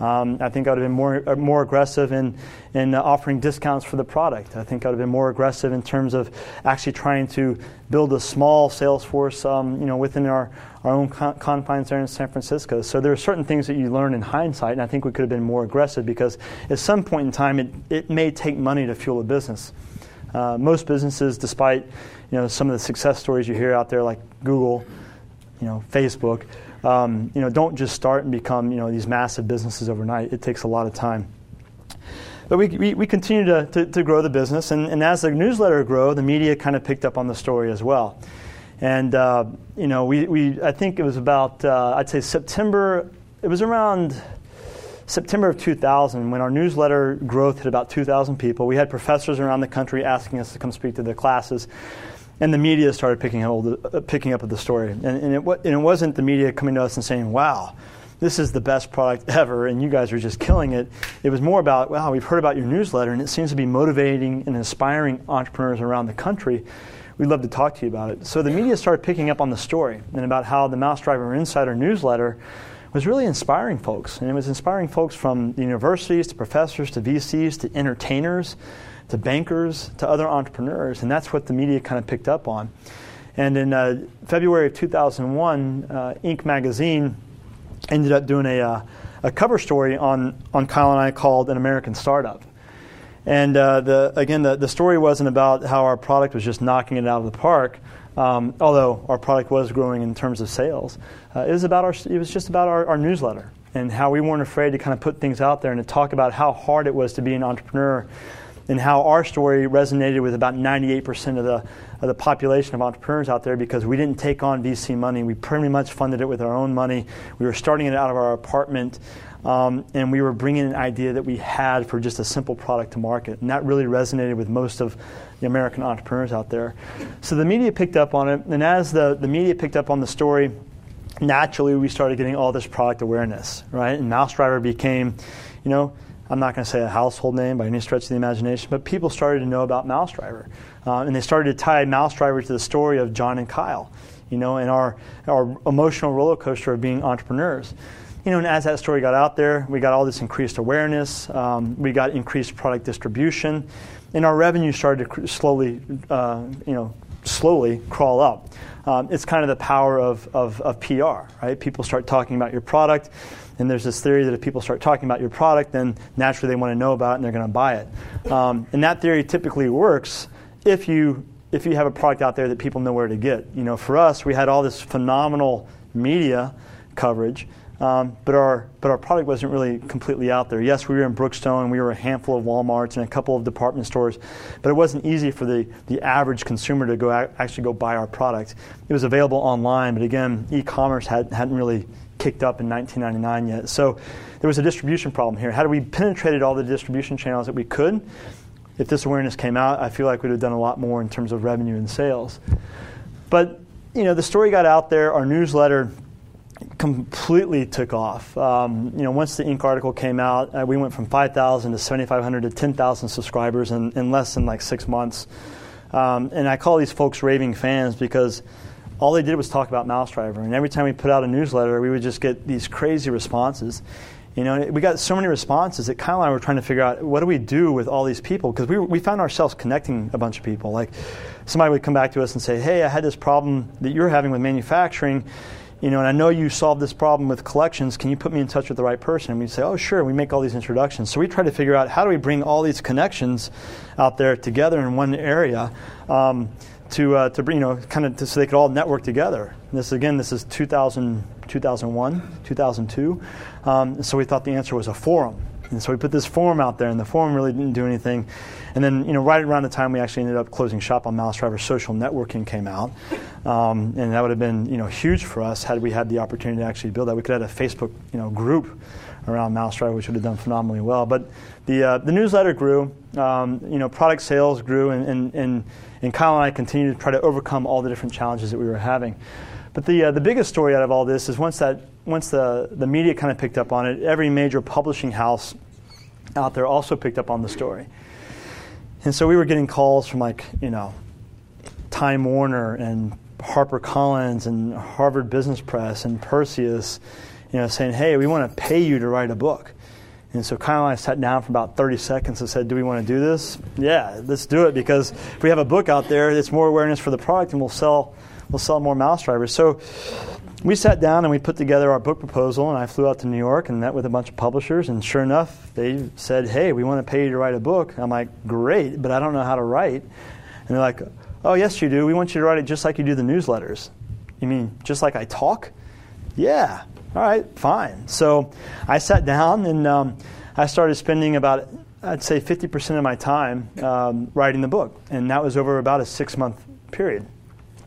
S3: Um, I think I would have been more, uh, more aggressive in, in uh, offering discounts for the product. I think I would have been more aggressive in terms of actually trying to build a small sales force um, you know, within our, our own con- confines there in San Francisco. So there are certain things that you learn in hindsight, and I think we could have been more aggressive because at some point in time, it, it may take money to fuel a business. Uh, most businesses, despite you know, some of the success stories you hear out there like Google, you know, Facebook, um, you know, don't just start and become you know, these massive businesses overnight. It takes a lot of time. But we, we, we continue to, to, to, grow the business, and, and as the newsletter grew, the media kind of picked up on the story as well. And uh, you know, we, we I think it was about uh, I'd say September. It was around September of 2000 when our newsletter growth hit about 2,000 people. We had professors around the country asking us to come speak to their classes and the media started picking up, uh, picking up the story. And, and, it, and, it, wasn't the media coming to us and saying, wow, this is the best product ever and you guys are just killing it. It was more about, wow, we've heard about your newsletter and it seems to be motivating and inspiring entrepreneurs around the country. We'd love to talk to you about it. So the media started picking up on the story and about how the Mouse Driver Insider newsletter was really inspiring folks. And it was inspiring folks from universities to professors to VCs to entertainers to bankers to other entrepreneurs. And that's what the media kind of picked up on. And in uh, February of 2001, uh, Inc. magazine ended up doing a, uh, a cover story on, on Kyle and I called An American Startup. And uh, the, again, the, the story wasn't about how our product was just knocking it out of the park, um, although our product was growing in terms of sales. Uh, it, was about our, it was just about our, our newsletter and how we weren't afraid to kind of put things out there and to talk about how hard it was to be an entrepreneur and how our story resonated with about 98% of the, of the population of entrepreneurs out there because we didn't take on VC money. We pretty much funded it with our own money. We were starting it out of our apartment, um, and we were bringing an idea that we had for just a simple product to market. And that really resonated with most of the American entrepreneurs out there. So the media picked up on it, and as the, the media picked up on the story, naturally we started getting all this product awareness, right? And Mouse Driver became, you know, I'm not going to say a household name by any stretch of the imagination, but people started to know about Mouse Driver. Uh, and they started to tie Mouse Driver to the story of John and Kyle, you know, and our, our emotional roller coaster of being entrepreneurs. You know, and as that story got out there, we got all this increased awareness, um, we got increased product distribution, and our revenue started to slowly, uh, you know, slowly crawl up. Um, it's kind of the power of, of, of PR, right? People start talking about your product. And there's this theory that if people start talking about your product, then naturally they want to know about it and they're going to buy it. Um, and that theory typically works if you if you have a product out there that people know where to get. You know, for us, we had all this phenomenal media coverage, um, but our but our product wasn't really completely out there. Yes, we were in Brookstone, we were a handful of WalMarts and a couple of department stores, but it wasn't easy for the the average consumer to go actually go buy our product. It was available online, but again, e-commerce had, hadn't really kicked up in 1999 yet. So there was a distribution problem here. Had we penetrated all the distribution channels that we could, if this awareness came out, I feel like we'd have done a lot more in terms of revenue and sales. But you know, the story got out there. Our newsletter completely took off. Um, you know, once the Inc. article came out, uh, we went from 5,000 to 7,500 to 10,000 subscribers in, in, less than like six months. Um, and I call these folks raving fans because all they did was talk about Mouse Driver. And every time we put out a newsletter, we would just get these crazy responses. You know, we got so many responses that Kyle and I were trying to figure out what do we do with all these people because we, we found ourselves connecting a bunch of people. Like somebody would come back to us and say, "Hey, I had this problem that you're having with manufacturing." You know, and I know you solved this problem with collections. Can you put me in touch with the right person? And we say, oh, sure. We make all these introductions. So we try to figure out how do we bring all these connections out there together in one area. Um, to, uh, to bring, you know, kind of so they could all network together. And this again, this is 2000, 2001, 2002. Um, so we thought the answer was a forum. And so we put this forum out there, and the forum really didn't do anything. And then, you know, right around the time we actually ended up closing shop on Mouse Driver, social networking came out, um, and that would have been, you know, huge for us had we had the opportunity to actually build that. We could have had a Facebook, you know, group around Mouse Driver, which would have done phenomenally well. But the uh, the newsletter grew, um, you know, product sales grew, and, and, and and Kyle and I continued to try to overcome all the different challenges that we were having. But the, uh, the biggest story out of all this is once, that, once the, the media kind of picked up on it, every major publishing house out there also picked up on the story. And so we were getting calls from like, you know, Time Warner and Harper Collins and Harvard Business Press and Perseus, you know, saying, hey, we want to pay you to write a book. And so Kyle and I sat down for about 30 seconds and said, Do we want to do this? Yeah, let's do it because if we have a book out there, it's more awareness for the product and we'll sell, we'll sell more mouse drivers. So we sat down and we put together our book proposal, and I flew out to New York and met with a bunch of publishers. And sure enough, they said, Hey, we want to pay you to write a book. I'm like, Great, but I don't know how to write. And they're like, Oh, yes, you do. We want you to write it just like you do the newsletters. You mean just like I talk? Yeah all right, fine. So I sat down and um, I started spending about, I'd say, 50% of my time um, writing the book. And that was over about a six month period.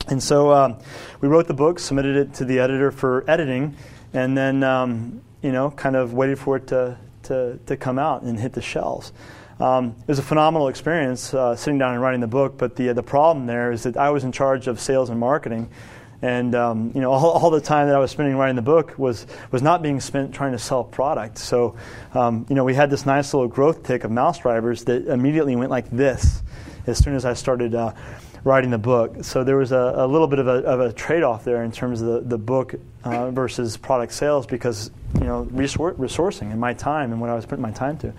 S3: And so um, we wrote the book, submitted it to the editor for editing, and then, um, you know, kind of waited for it to, to, to come out and hit the shelves. Um, it was a phenomenal experience uh, sitting down and writing the book, but the, uh, the problem there is that I was in charge of sales and marketing And um, you know, all, all, the time that I was spending writing the book was was not being spent trying to sell product. So, um, you know, we had this nice little growth tick of mouse drivers that immediately went like this as soon as I started uh, writing the book. So there was a, a little bit of a, of a trade off there in terms of the, the book uh, versus product sales because you know resor- resourcing and my time and what I was putting my time to.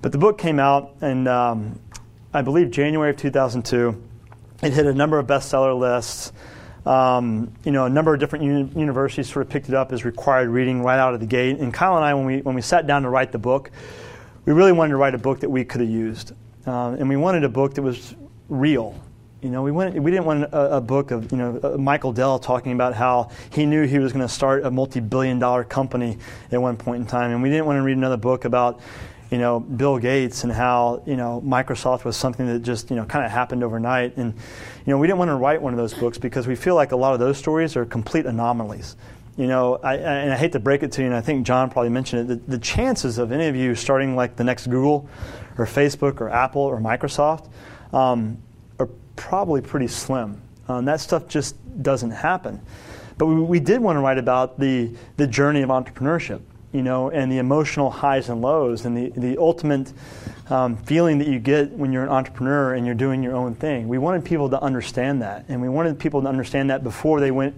S3: But the book came out in um, I believe January of 2002. It hit a number of bestseller lists. Um, you know, a number of different uni- universities sort of picked it up as required reading right out of the gate. And Kyle and I, when we when we sat down to write the book, we really wanted to write a book that we could have used, uh, and we wanted a book that was real. You know, we, went, we didn't want a, a book of, you know, uh, Michael Dell talking about how he knew he was going to start a multi-billion dollar company at one point in time. And we didn't want to read another book about, you know, Bill Gates and how, you know, Microsoft was something that just, you know, kind of happened overnight. And, you know, we didn't want to write one of those books because we feel like a lot of those stories are complete anomalies. You know, I, and I hate to break it to you, and I think John probably mentioned it, the, the chances of any of you starting like the next Google or Facebook or Apple or Microsoft um, probably pretty slim. Um, that stuff just doesn't happen. But we, we, did want to write about the, the journey of entrepreneurship, you know, and the emotional highs and lows and the, the ultimate um, feeling that you get when you're an entrepreneur and you're doing your own thing. We wanted people to understand that, and we wanted people to understand that before they went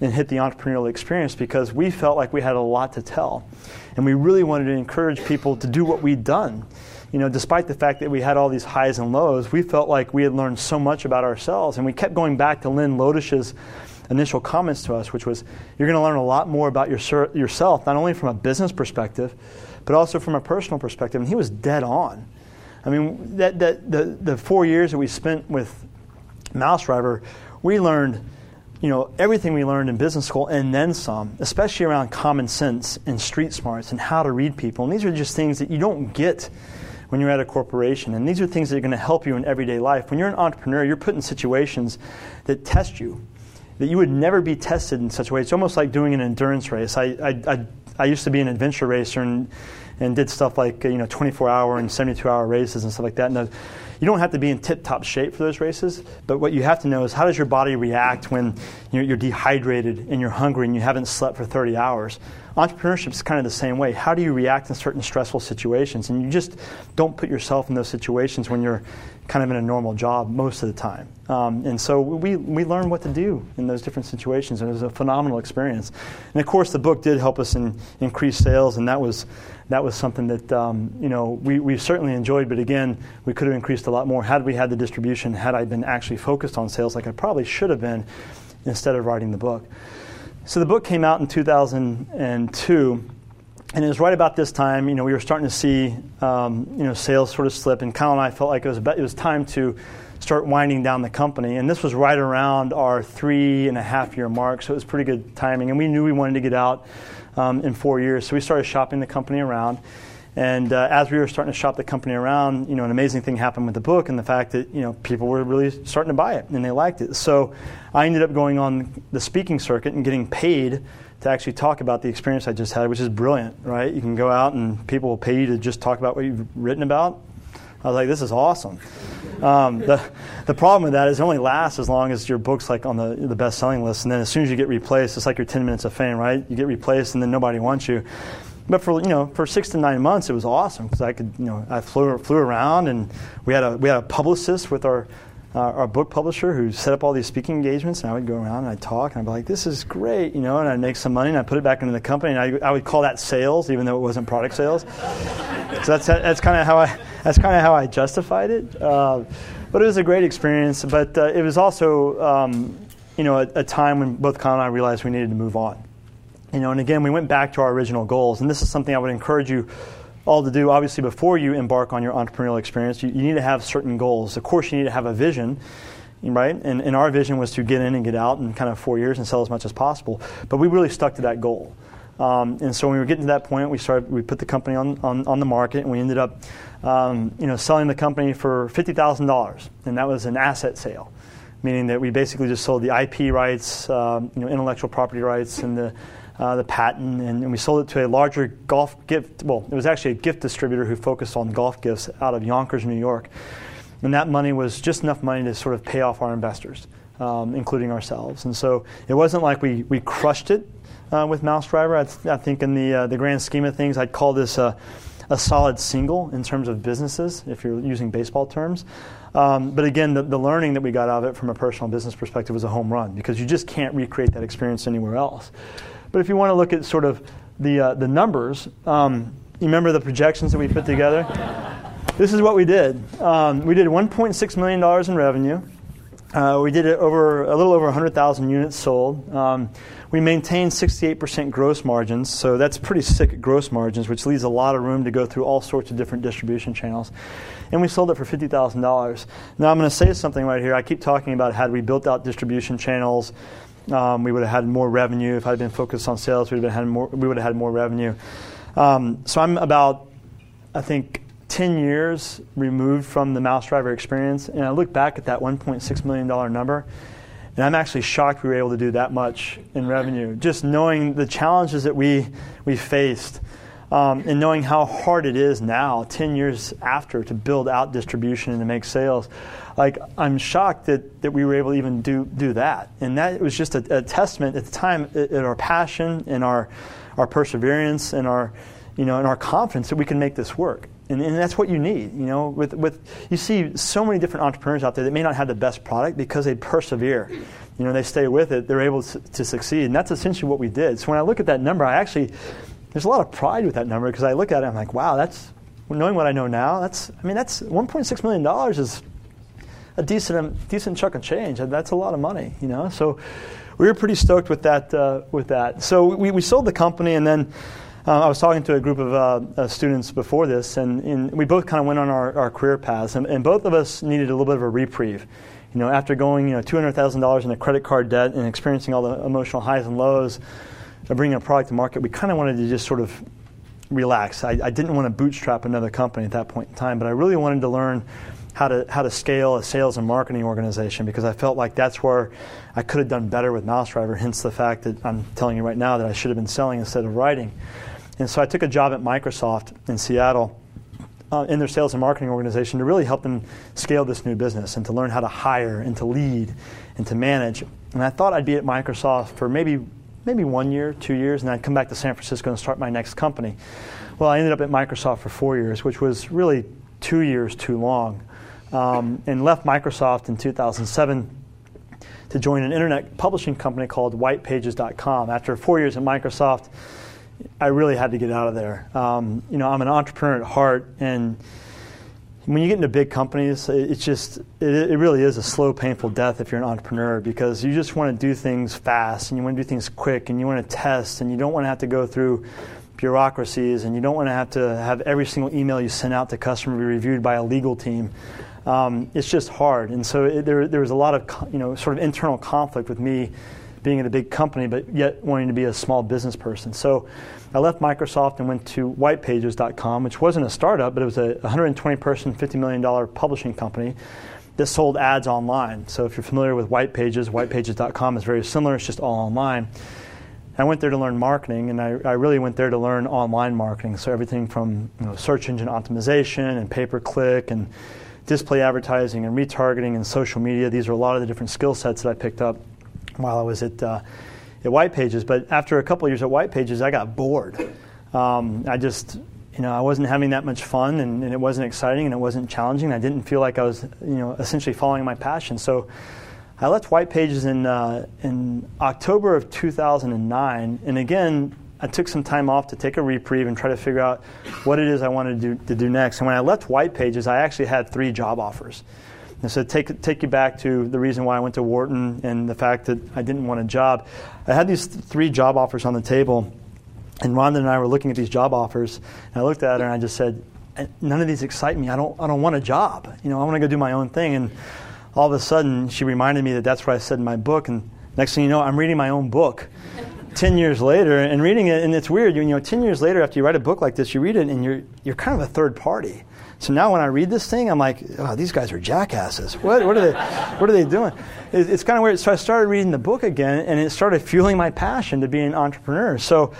S3: and hit the entrepreneurial experience because we felt like we had a lot to tell. And we really wanted to encourage people to do what we'd done you know, despite the fact that we had all these highs and lows, we felt like we had learned so much about ourselves. And we kept going back to Len Lodish's initial comments to us, which was, you're going to learn a lot more about your, yourself, not only from a business perspective, but also from a personal perspective. And he was dead on. I mean, that, that, the, the four years that we spent with Mouse Driver, we learned you know everything we learned in business school and then some especially around common sense and street smarts and how to read people and these are just things that you don't get when you're at a corporation. And these are things that are going to help you in everyday life. When you're an entrepreneur, you're put in situations that test you, that you would never be tested in such a way. It's almost like doing an endurance race. I, I, I, I used to be an adventure racer and, and did stuff like you know 24 hour and 72 hour races and stuff like that. And the, you don't have to be in tip top shape for those races, but what you have to know is how does your body react when you're, you're dehydrated and you're hungry and you haven't slept for 30 hours? Entrepreneurship is kind of the same way. How do you react in certain stressful situations? And you just don't put yourself in those situations when you're kind of in a normal job most of the time. Um, and so we, we learned what to do in those different situations, and it was a phenomenal experience. And of course, the book did help us in, increase sales, and that was, that was something that um, you know, we, we certainly enjoyed, but again, we could have increased a lot more had we had the distribution, had I been actually focused on sales like I probably should have been instead of writing the book. So the book came out in 2002, and it was right about this time. You know, we were starting to see um, you know sales sort of slip, and Kyle and I felt like it was about, it was time to start winding down the company. And this was right around our three and a half year mark, so it was pretty good timing. And we knew we wanted to get out um, in four years, so we started shopping the company around. And uh, as we were starting to shop the company around, you know, an amazing thing happened with the book and the fact that, you know, people were really starting to buy it and they liked it. So I ended up going on the speaking circuit and getting paid to actually talk about the experience I just had, which is brilliant, right? You can go out and people will pay you to just talk about what you've written about. I was like, this is awesome. Um, the, the problem with that is it only lasts as long as your book's like on the, the best selling list. And then as soon as you get replaced, it's like your 10 minutes of fame, right? You get replaced and then nobody wants you. But for you know for six to nine months, it was awesome because I could you know I flew flew around and we had a we had a publicist with our uh, our book publisher who set up all these speaking engagements, and I would go around and I'd talk, and I'd be like, "This is great," you know, and I'd make some money, and I'd put it back into the company, and I, I would call that sales, even though it wasn't product sales. so that's that's kind of how I that's kind of how I justified it. Uh, but it was a great experience. But uh, it was also, um, you know, a, a, time when both Con and I realized we needed to move on. You know, and again, we went back to our original goals, and this is something I would encourage you all to do. Obviously, before you embark on your entrepreneurial experience, you, you need to have certain goals. Of course, you need to have a vision, right? And, and our vision was to get in and get out in kind of four years and sell as much as possible. But we really stuck to that goal. Um, and so when we were getting to that point, we started. We put the company on, on, on the market, and we ended up, um, you know, selling the company for fifty thousand dollars, and that was an asset sale, meaning that we basically just sold the IP rights, um, you know, intellectual property rights, and the uh, the patent, and, and, we sold it to a larger golf gift. Well, it was actually a gift distributor who focused on golf gifts out of Yonkers, New York. And that money was just enough money to sort of pay off our investors. um, including ourselves. And so it wasn't like we, we crushed it uh, with Mouse Driver. I, th- I, think in the, uh, the grand scheme of things, I'd call this a, a solid single in terms of businesses, if you're using baseball terms. Um, but again, the, the, learning that we got out of it from a personal business perspective was a home run because you just can't recreate that experience anywhere else. But if you want to look at sort of the, uh, the numbers, um, you remember the projections that we put together? this is what we did. Um, we did $1.6 million in revenue. Uh, we did it over a little over 100,000 units sold. Um, we maintained 68% gross margins, so that's pretty sick gross margins, which leaves a lot of room to go through all sorts of different distribution channels. And we sold it for $50,000. Now, I'm going to say something right here. I keep talking about had we built out distribution channels, um, we would have had more revenue. If I had been focused on sales, we would have had more, we would have had more revenue. Um, so I'm about, I think, 10 years removed from the mouse driver experience, and I look back at that $1.6 million number, and I'm actually shocked we were able to do that much in revenue. Just knowing the challenges that we, we faced, um, and knowing how hard it is now, 10 years after, to build out distribution and to make sales. Like, I'm shocked that, that we were able to even do, do that. And that was just a, a testament at the time at, our passion and our, our perseverance and our, you know, and our confidence that we can make this work. And, and, that's what you need. You know, with, with you see so many different entrepreneurs out there that may not have the best product because they persevere. You know, they stay with it. They're able to, to succeed, and that's essentially what we did. So when I look at that number, I actually there's a lot of pride with that number because I look at it, and I'm like, wow, that's knowing what I know now. That's I mean, that's 1.6 million dollars is a decent decent chunk of change. and That's a lot of money. You know, so we were pretty stoked with that. Uh, with that, so we, we sold the company, and then. Uh, I was talking to a group of uh, uh, students before this, and, and, we both kind of went on our, our career paths, and, and, both of us needed a little bit of a reprieve. You know, after going you know two hundred thousand dollars in a credit card debt and experiencing all the emotional highs and lows of bringing a product to market, we kind of wanted to just sort of relax. I, I didn't want to bootstrap another company at that point in time, but I really wanted to learn how to how to scale a sales and marketing organization because I felt like that's where I could have done better with Mouse Driver. Hence the fact that I'm telling you right now that I should have been selling instead of writing. And so I took a job at Microsoft in Seattle uh, in their sales and marketing organization to really help them scale this new business and to learn how to hire and to lead and to manage. And I thought I'd be at Microsoft for maybe maybe one year, two years, and I'd come back to San Francisco and start my next company. Well, I ended up at Microsoft for four years, which was really two years too long, um, and left Microsoft in 2007 to join an internet publishing company called WhitePages.com. After four years at Microsoft, I really had to get out of there. Um, you know, I'm an entrepreneur at heart, and when you get into big companies, it's just it, it, really is a slow, painful death if you're an entrepreneur because you just want to do things fast and you want to do things quick and you want to test and you don't want to have to go through bureaucracies and you don't want to have to have every single email you send out to customer be reviewed by a legal team. Um, it's just hard, and so it, there there was a lot of you know sort of internal conflict with me being at a big company, but yet wanting to be a small business person. So I left Microsoft and went to whitepages.com, which wasn't a startup, but it was a 120 person, $50 million publishing company that sold ads online. So if you're familiar with Whitepages, whitepages.com is very similar, it's just all online. I went there to learn marketing, and I, I, really went there to learn online marketing. So everything from you know, search engine optimization and pay per click and display advertising and retargeting and social media. These are a lot of the different skill sets that I picked up while I was at, uh, at White Pages. But after a couple years at White Pages, I got bored. Um, I just, you know, I wasn't having that much fun, and, and, it wasn't exciting, and it wasn't challenging. I didn't feel like I was, you know, essentially following my passion. So I left White Pages in uh, in October of 2009, and again. I took some time off to take a reprieve and try to figure out what it is I wanted to do, to do next. And when I left White Pages, I actually had three job offers. And so take, take you back to the reason why I went to Wharton and the fact that I didn't want a job. I had these th- three job offers on the table, and Rhonda and I were looking at these job offers, and I looked at her and I just said, eh, none of these excite me. I don't, I don't want a job. You know, I want to go do my own thing. And all of a sudden, she reminded me that that's what I said in my book. And next thing you know, I'm reading my own book. 10 years later and reading it and it's weird you know 10 years later after you write a book like this you read it and you're you're kind of a third party so now when I read this thing, I'm like, oh, these guys are jackasses. What, what, are, they, what are they doing? It, it's kind of weird. So I started reading the book again, and it started fueling my passion to be an entrepreneur. So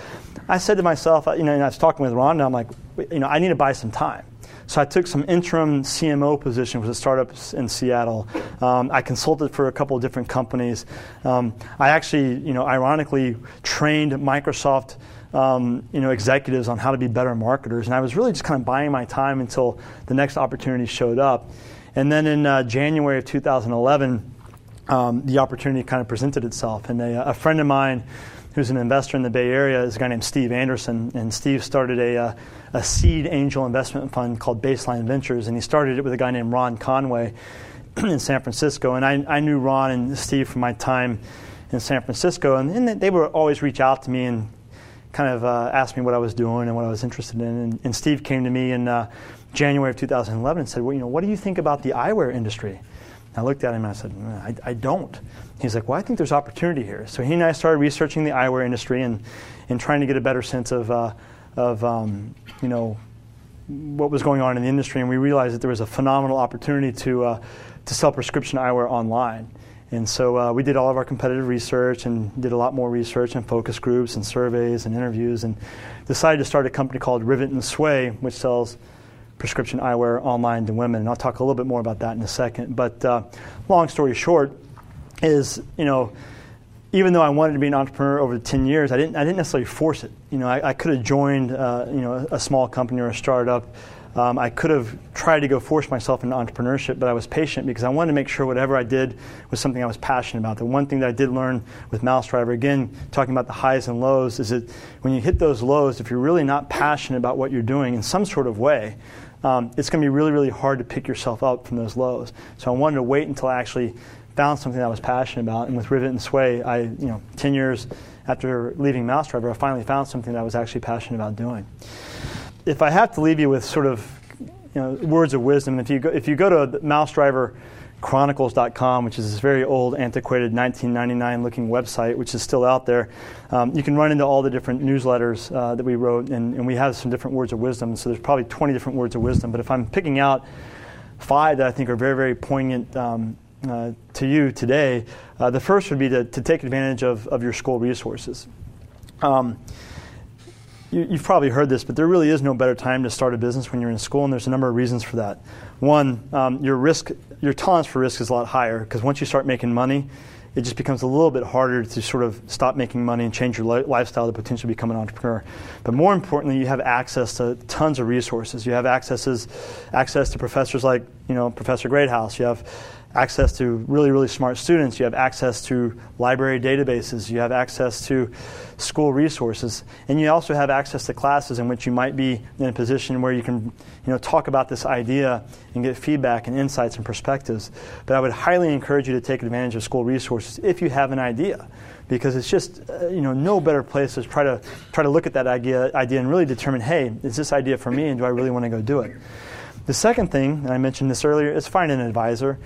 S3: I said to myself, you know, and I was talking with Rhonda, I'm like, you know, I need to buy some time. So I took some interim CMO position with a startup in Seattle. Um, I consulted for a couple of different companies. Um, I actually, you know, ironically trained Microsoft. Um, you know, executives on how to be better marketers, and I was really just kind of buying my time until the next opportunity showed up. And then in uh, January of 2011, um, the opportunity kind of presented itself, and a, a friend of mine who's an investor in the Bay Area, is a guy named Steve Anderson. And Steve started a, uh, a seed angel investment fund called Baseline Ventures. And he started it with a guy named Ron Conway in San Francisco. And I, I knew Ron and Steve from my time in San Francisco. And, and they would always reach out to me and kind of uh, ask me what I was doing and what I was interested in. And, and Steve came to me in uh, January of 2011 and said, well, you know, what do you think about the eyewear industry? I looked at him and I said, I, I don't. He's like, well, I think there's opportunity here. So he and I started researching the eyewear industry and, and trying to get a better sense of, uh, of um, you know, what was going on in the industry. And we realized that there was a phenomenal opportunity to, uh, to sell prescription eyewear online. And so uh, we did all of our competitive research and did a lot more research and focus groups and surveys and interviews and decided to start a company called Rivet and Sway, which sells – prescription eyewear online to women. And I'll talk a little bit more about that in a second. But uh, long story short is, you know, even though I wanted to be an entrepreneur over 10 years, I didn't, I didn't necessarily force it. You know, I, I could have joined, uh, you know, a, a, small company or a startup. Um, I could have tried to go force myself into entrepreneurship, but I was patient because I wanted to make sure whatever I did was something I was passionate about. The one thing that I did learn with Mousedriver, again, talking about the highs and lows, is that when you hit those lows, if you're really not passionate about what you're doing in some sort of way, um, it's going to be really, really hard to pick yourself up from those lows. So I wanted to wait until I actually found something that I was passionate about. And with Rivet and Sway, I, you know, 10 years after leaving Mousedriver, I finally found something that I was actually passionate about doing. If I have to leave you with sort of you know, words of wisdom, if you go, if you go to mousedriverchronicles.com, which is this very old, antiquated 1999 looking website, which is still out there. Um, you can run into all the different newsletters uh, that we wrote, and, and, we have some different words of wisdom. So there's probably 20 different words of wisdom. But if I'm picking out five that I think are very, very poignant um, uh, to you today, uh, the first would be to, to, take advantage of, of your school resources. Um, you, have probably heard this, but there really is no better time to start a business when you're in school, and there's a number of reasons for that. One, um, your risk, your tolerance for risk is a lot higher because once you start making money, it just becomes a little bit harder to sort of stop making money and change your li- lifestyle to potentially become an entrepreneur. But more importantly, you have access to tons of resources. You have accesses, access to professors like you know Professor Greathouse. You have access to really, really smart students. You have access to library databases. You have access to school resources. And you also have access to classes in which you might be in a position where you can you know, talk about this idea and get feedback and insights and perspectives. But I would highly encourage you to take advantage of school resources if you have an idea. Because it's just uh, you know no better place to try to try to look at that idea idea and really determine hey is this idea for me and do I really want to go do it. The second thing, and I mentioned this earlier, is find an advisor.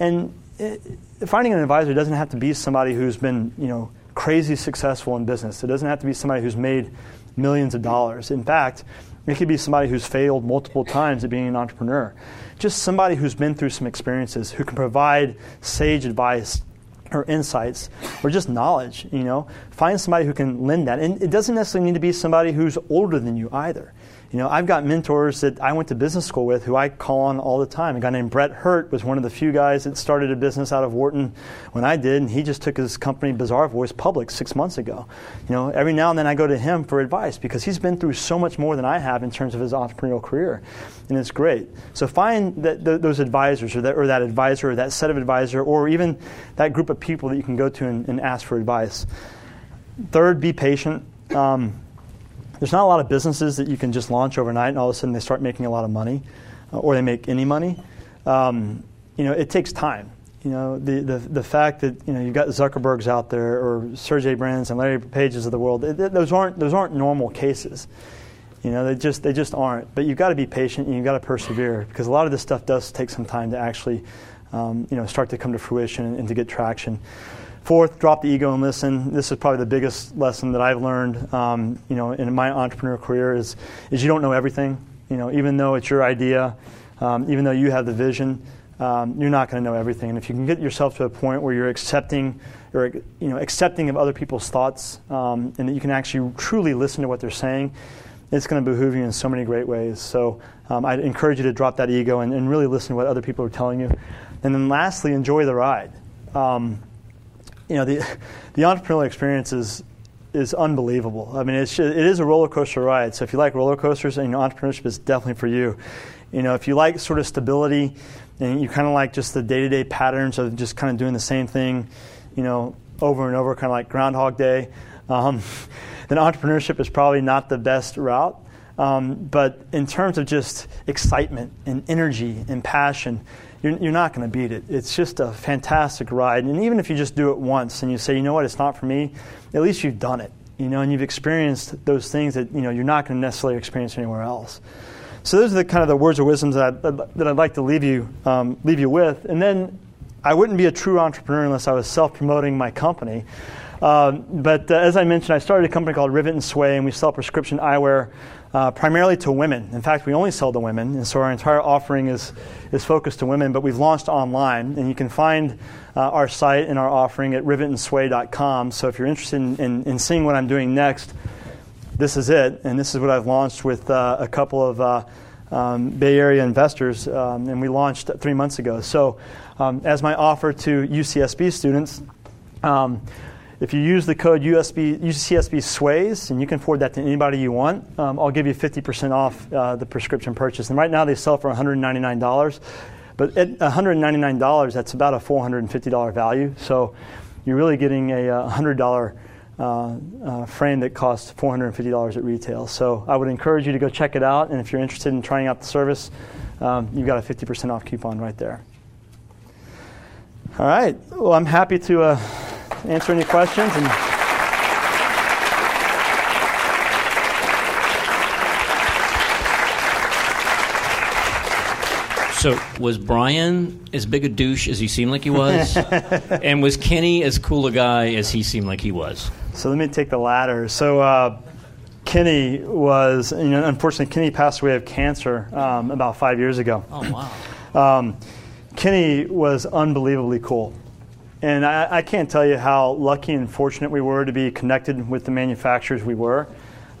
S3: And it, finding an advisor doesn't have to be somebody who's been, you know, crazy successful in business. It doesn't have to be somebody who's made millions of dollars. In fact, it could be somebody who's failed multiple times at being an entrepreneur. Just somebody who's been through some experiences, who can provide sage advice or insights or just knowledge, you know. Find somebody who can lend that. And it doesn't necessarily need to be somebody who's older than you either. You know, I've got mentors that I went to business school with who I call on all the time. A guy named Brett Hurt was one of the few guys that started a business out of Wharton when I did, and he just took his company Bizarre Bazaarvoice public six months ago. You know, every now and then I go to him for advice because he's been through so much more than I have in terms of his entrepreneurial career, and it's great. So find that, th- those advisors, or that, or that advisor, or that set of advisor, or even that group of people that you can go to and, and ask for advice. Third, be patient. Um, there's not a lot of businesses that you can just launch overnight and all of a sudden they start making a lot of money uh, or they make any money. Um, you know, it takes time. You know, the, the, the fact that, you know, you've got Zuckerbergs out there or Sergey Brin's and Larry Pages of the world, it, it, those, aren't, those aren't normal cases. You know, they just, they just aren't. But you've got to be patient and you've got to persevere because a lot of this stuff does take some time to actually, um, you know, start to come to fruition and, and to get traction. Fourth, drop the ego and listen. This is probably the biggest lesson that I've learned, um, you know, in my entrepreneur career is, is you don't know everything. You know, even though it's your idea, um, even though you have the vision, um, you're not going to know everything. And if you can get yourself to a point where you're accepting, or you know, accepting of other people's thoughts, um, and that you can actually truly listen to what they're saying, it's going to behoove you in so many great ways. So um, I'd encourage you to drop that ego and, and, really listen to what other people are telling you. And then lastly, enjoy the ride. Um, you know, the, the entrepreneurial experience is, is unbelievable. I mean, it's, it is a roller coaster ride. So if you like roller coasters, and entrepreneurship is definitely for you. You know, if you like sort of stability and you kind of like just the day to day patterns of just kind of doing the same thing, you know, over and over, kind of like Groundhog Day, um, then entrepreneurship is probably not the best route. Um, but in terms of just excitement and energy and passion, you're, you're not going to beat it. It's just a fantastic ride. And even if you just do it once and you say, you know what, it's not for me, at least you've done it. You know, and you've experienced those things that you know you're not going to necessarily experience anywhere else. So those are the kind of the words of wisdom that, I, that I'd like to leave you um, leave you with. And then I wouldn't be a true entrepreneur unless I was self promoting my company. Um, but uh, as I mentioned, I started a company called Rivet and Sway, and we sell prescription eyewear uh, primarily to women. In fact, we only sell to women, and so our entire offering is, is focused to women, but we've launched online, and you can find uh, our site and our offering at rivetandsway.com. So if you're interested in, in, in, seeing what I'm doing next, this is it, and this is what I've launched with uh, a couple of uh, um, Bay Area investors, um, and we launched three months ago. So um, as my offer to UCSB students, um, if you use the code USB, UCSB SWAYS, and you can forward that to anybody you want, um, I'll give you 50% off uh, the prescription purchase. And right now they sell for $199. But at $199, that's about a $450 value. So you're really getting a $100 uh, uh, frame that costs $450 at retail. So I would encourage you to go check it out. And if you're interested in trying out the service, um, you've got a 50% off coupon right there. All right. Well, I'm happy to uh, answer any questions. And
S2: So, was Brian as big a douche as he seemed like he was? and was Kenny as cool a guy as he seemed like he was?
S3: So, let me take the latter. So, uh, Kenny was, you know, unfortunately, Kenny passed away of cancer um, about five years ago.
S2: Oh, wow. Um,
S3: Kenny was unbelievably cool. And I, I, can't tell you how lucky and fortunate we were to be connected with the manufacturers we were.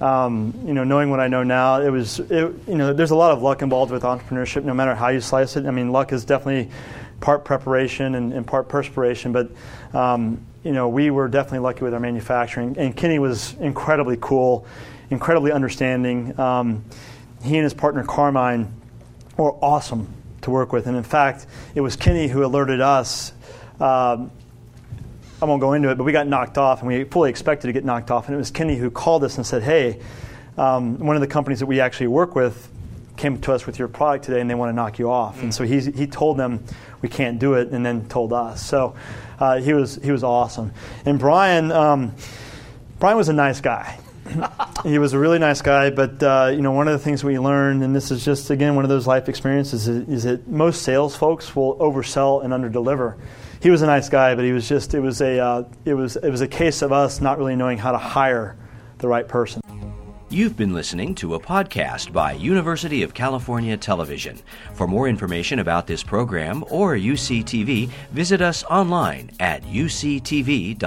S3: Um, you know, knowing what I know now, it was, it, you know, there's a lot of luck involved with entrepreneurship, no matter how you slice it. I mean, luck is definitely part preparation and, and part perspiration, but, um, you know, we were definitely lucky with our manufacturing. And Kenny was incredibly cool, incredibly understanding. Um, he and his partner Carmine were awesome to work with. And in fact, it was Kenny who alerted us um, I won't go into it, but we got knocked off, and we fully expected to get knocked off. And it was Kenny who called us and said, "Hey, um, one of the companies that we actually work with came to us with your product today, and they want to knock you off." Mm. And so he he told them we can't do it, and then told us. So uh, he was he was awesome. And Brian um, Brian was a nice guy. he was a really nice guy, but uh, you know one of the things we learned, and this is just again one of those life experiences, is, is that most sales folks will oversell and underdeliver he was a nice guy, but he was just it was a uh, it was it was a case of us not really knowing how to hire the right person.
S1: You've been listening to a podcast by University of California Television. For more information about this program or UCTV, visit us online at uctv.tv.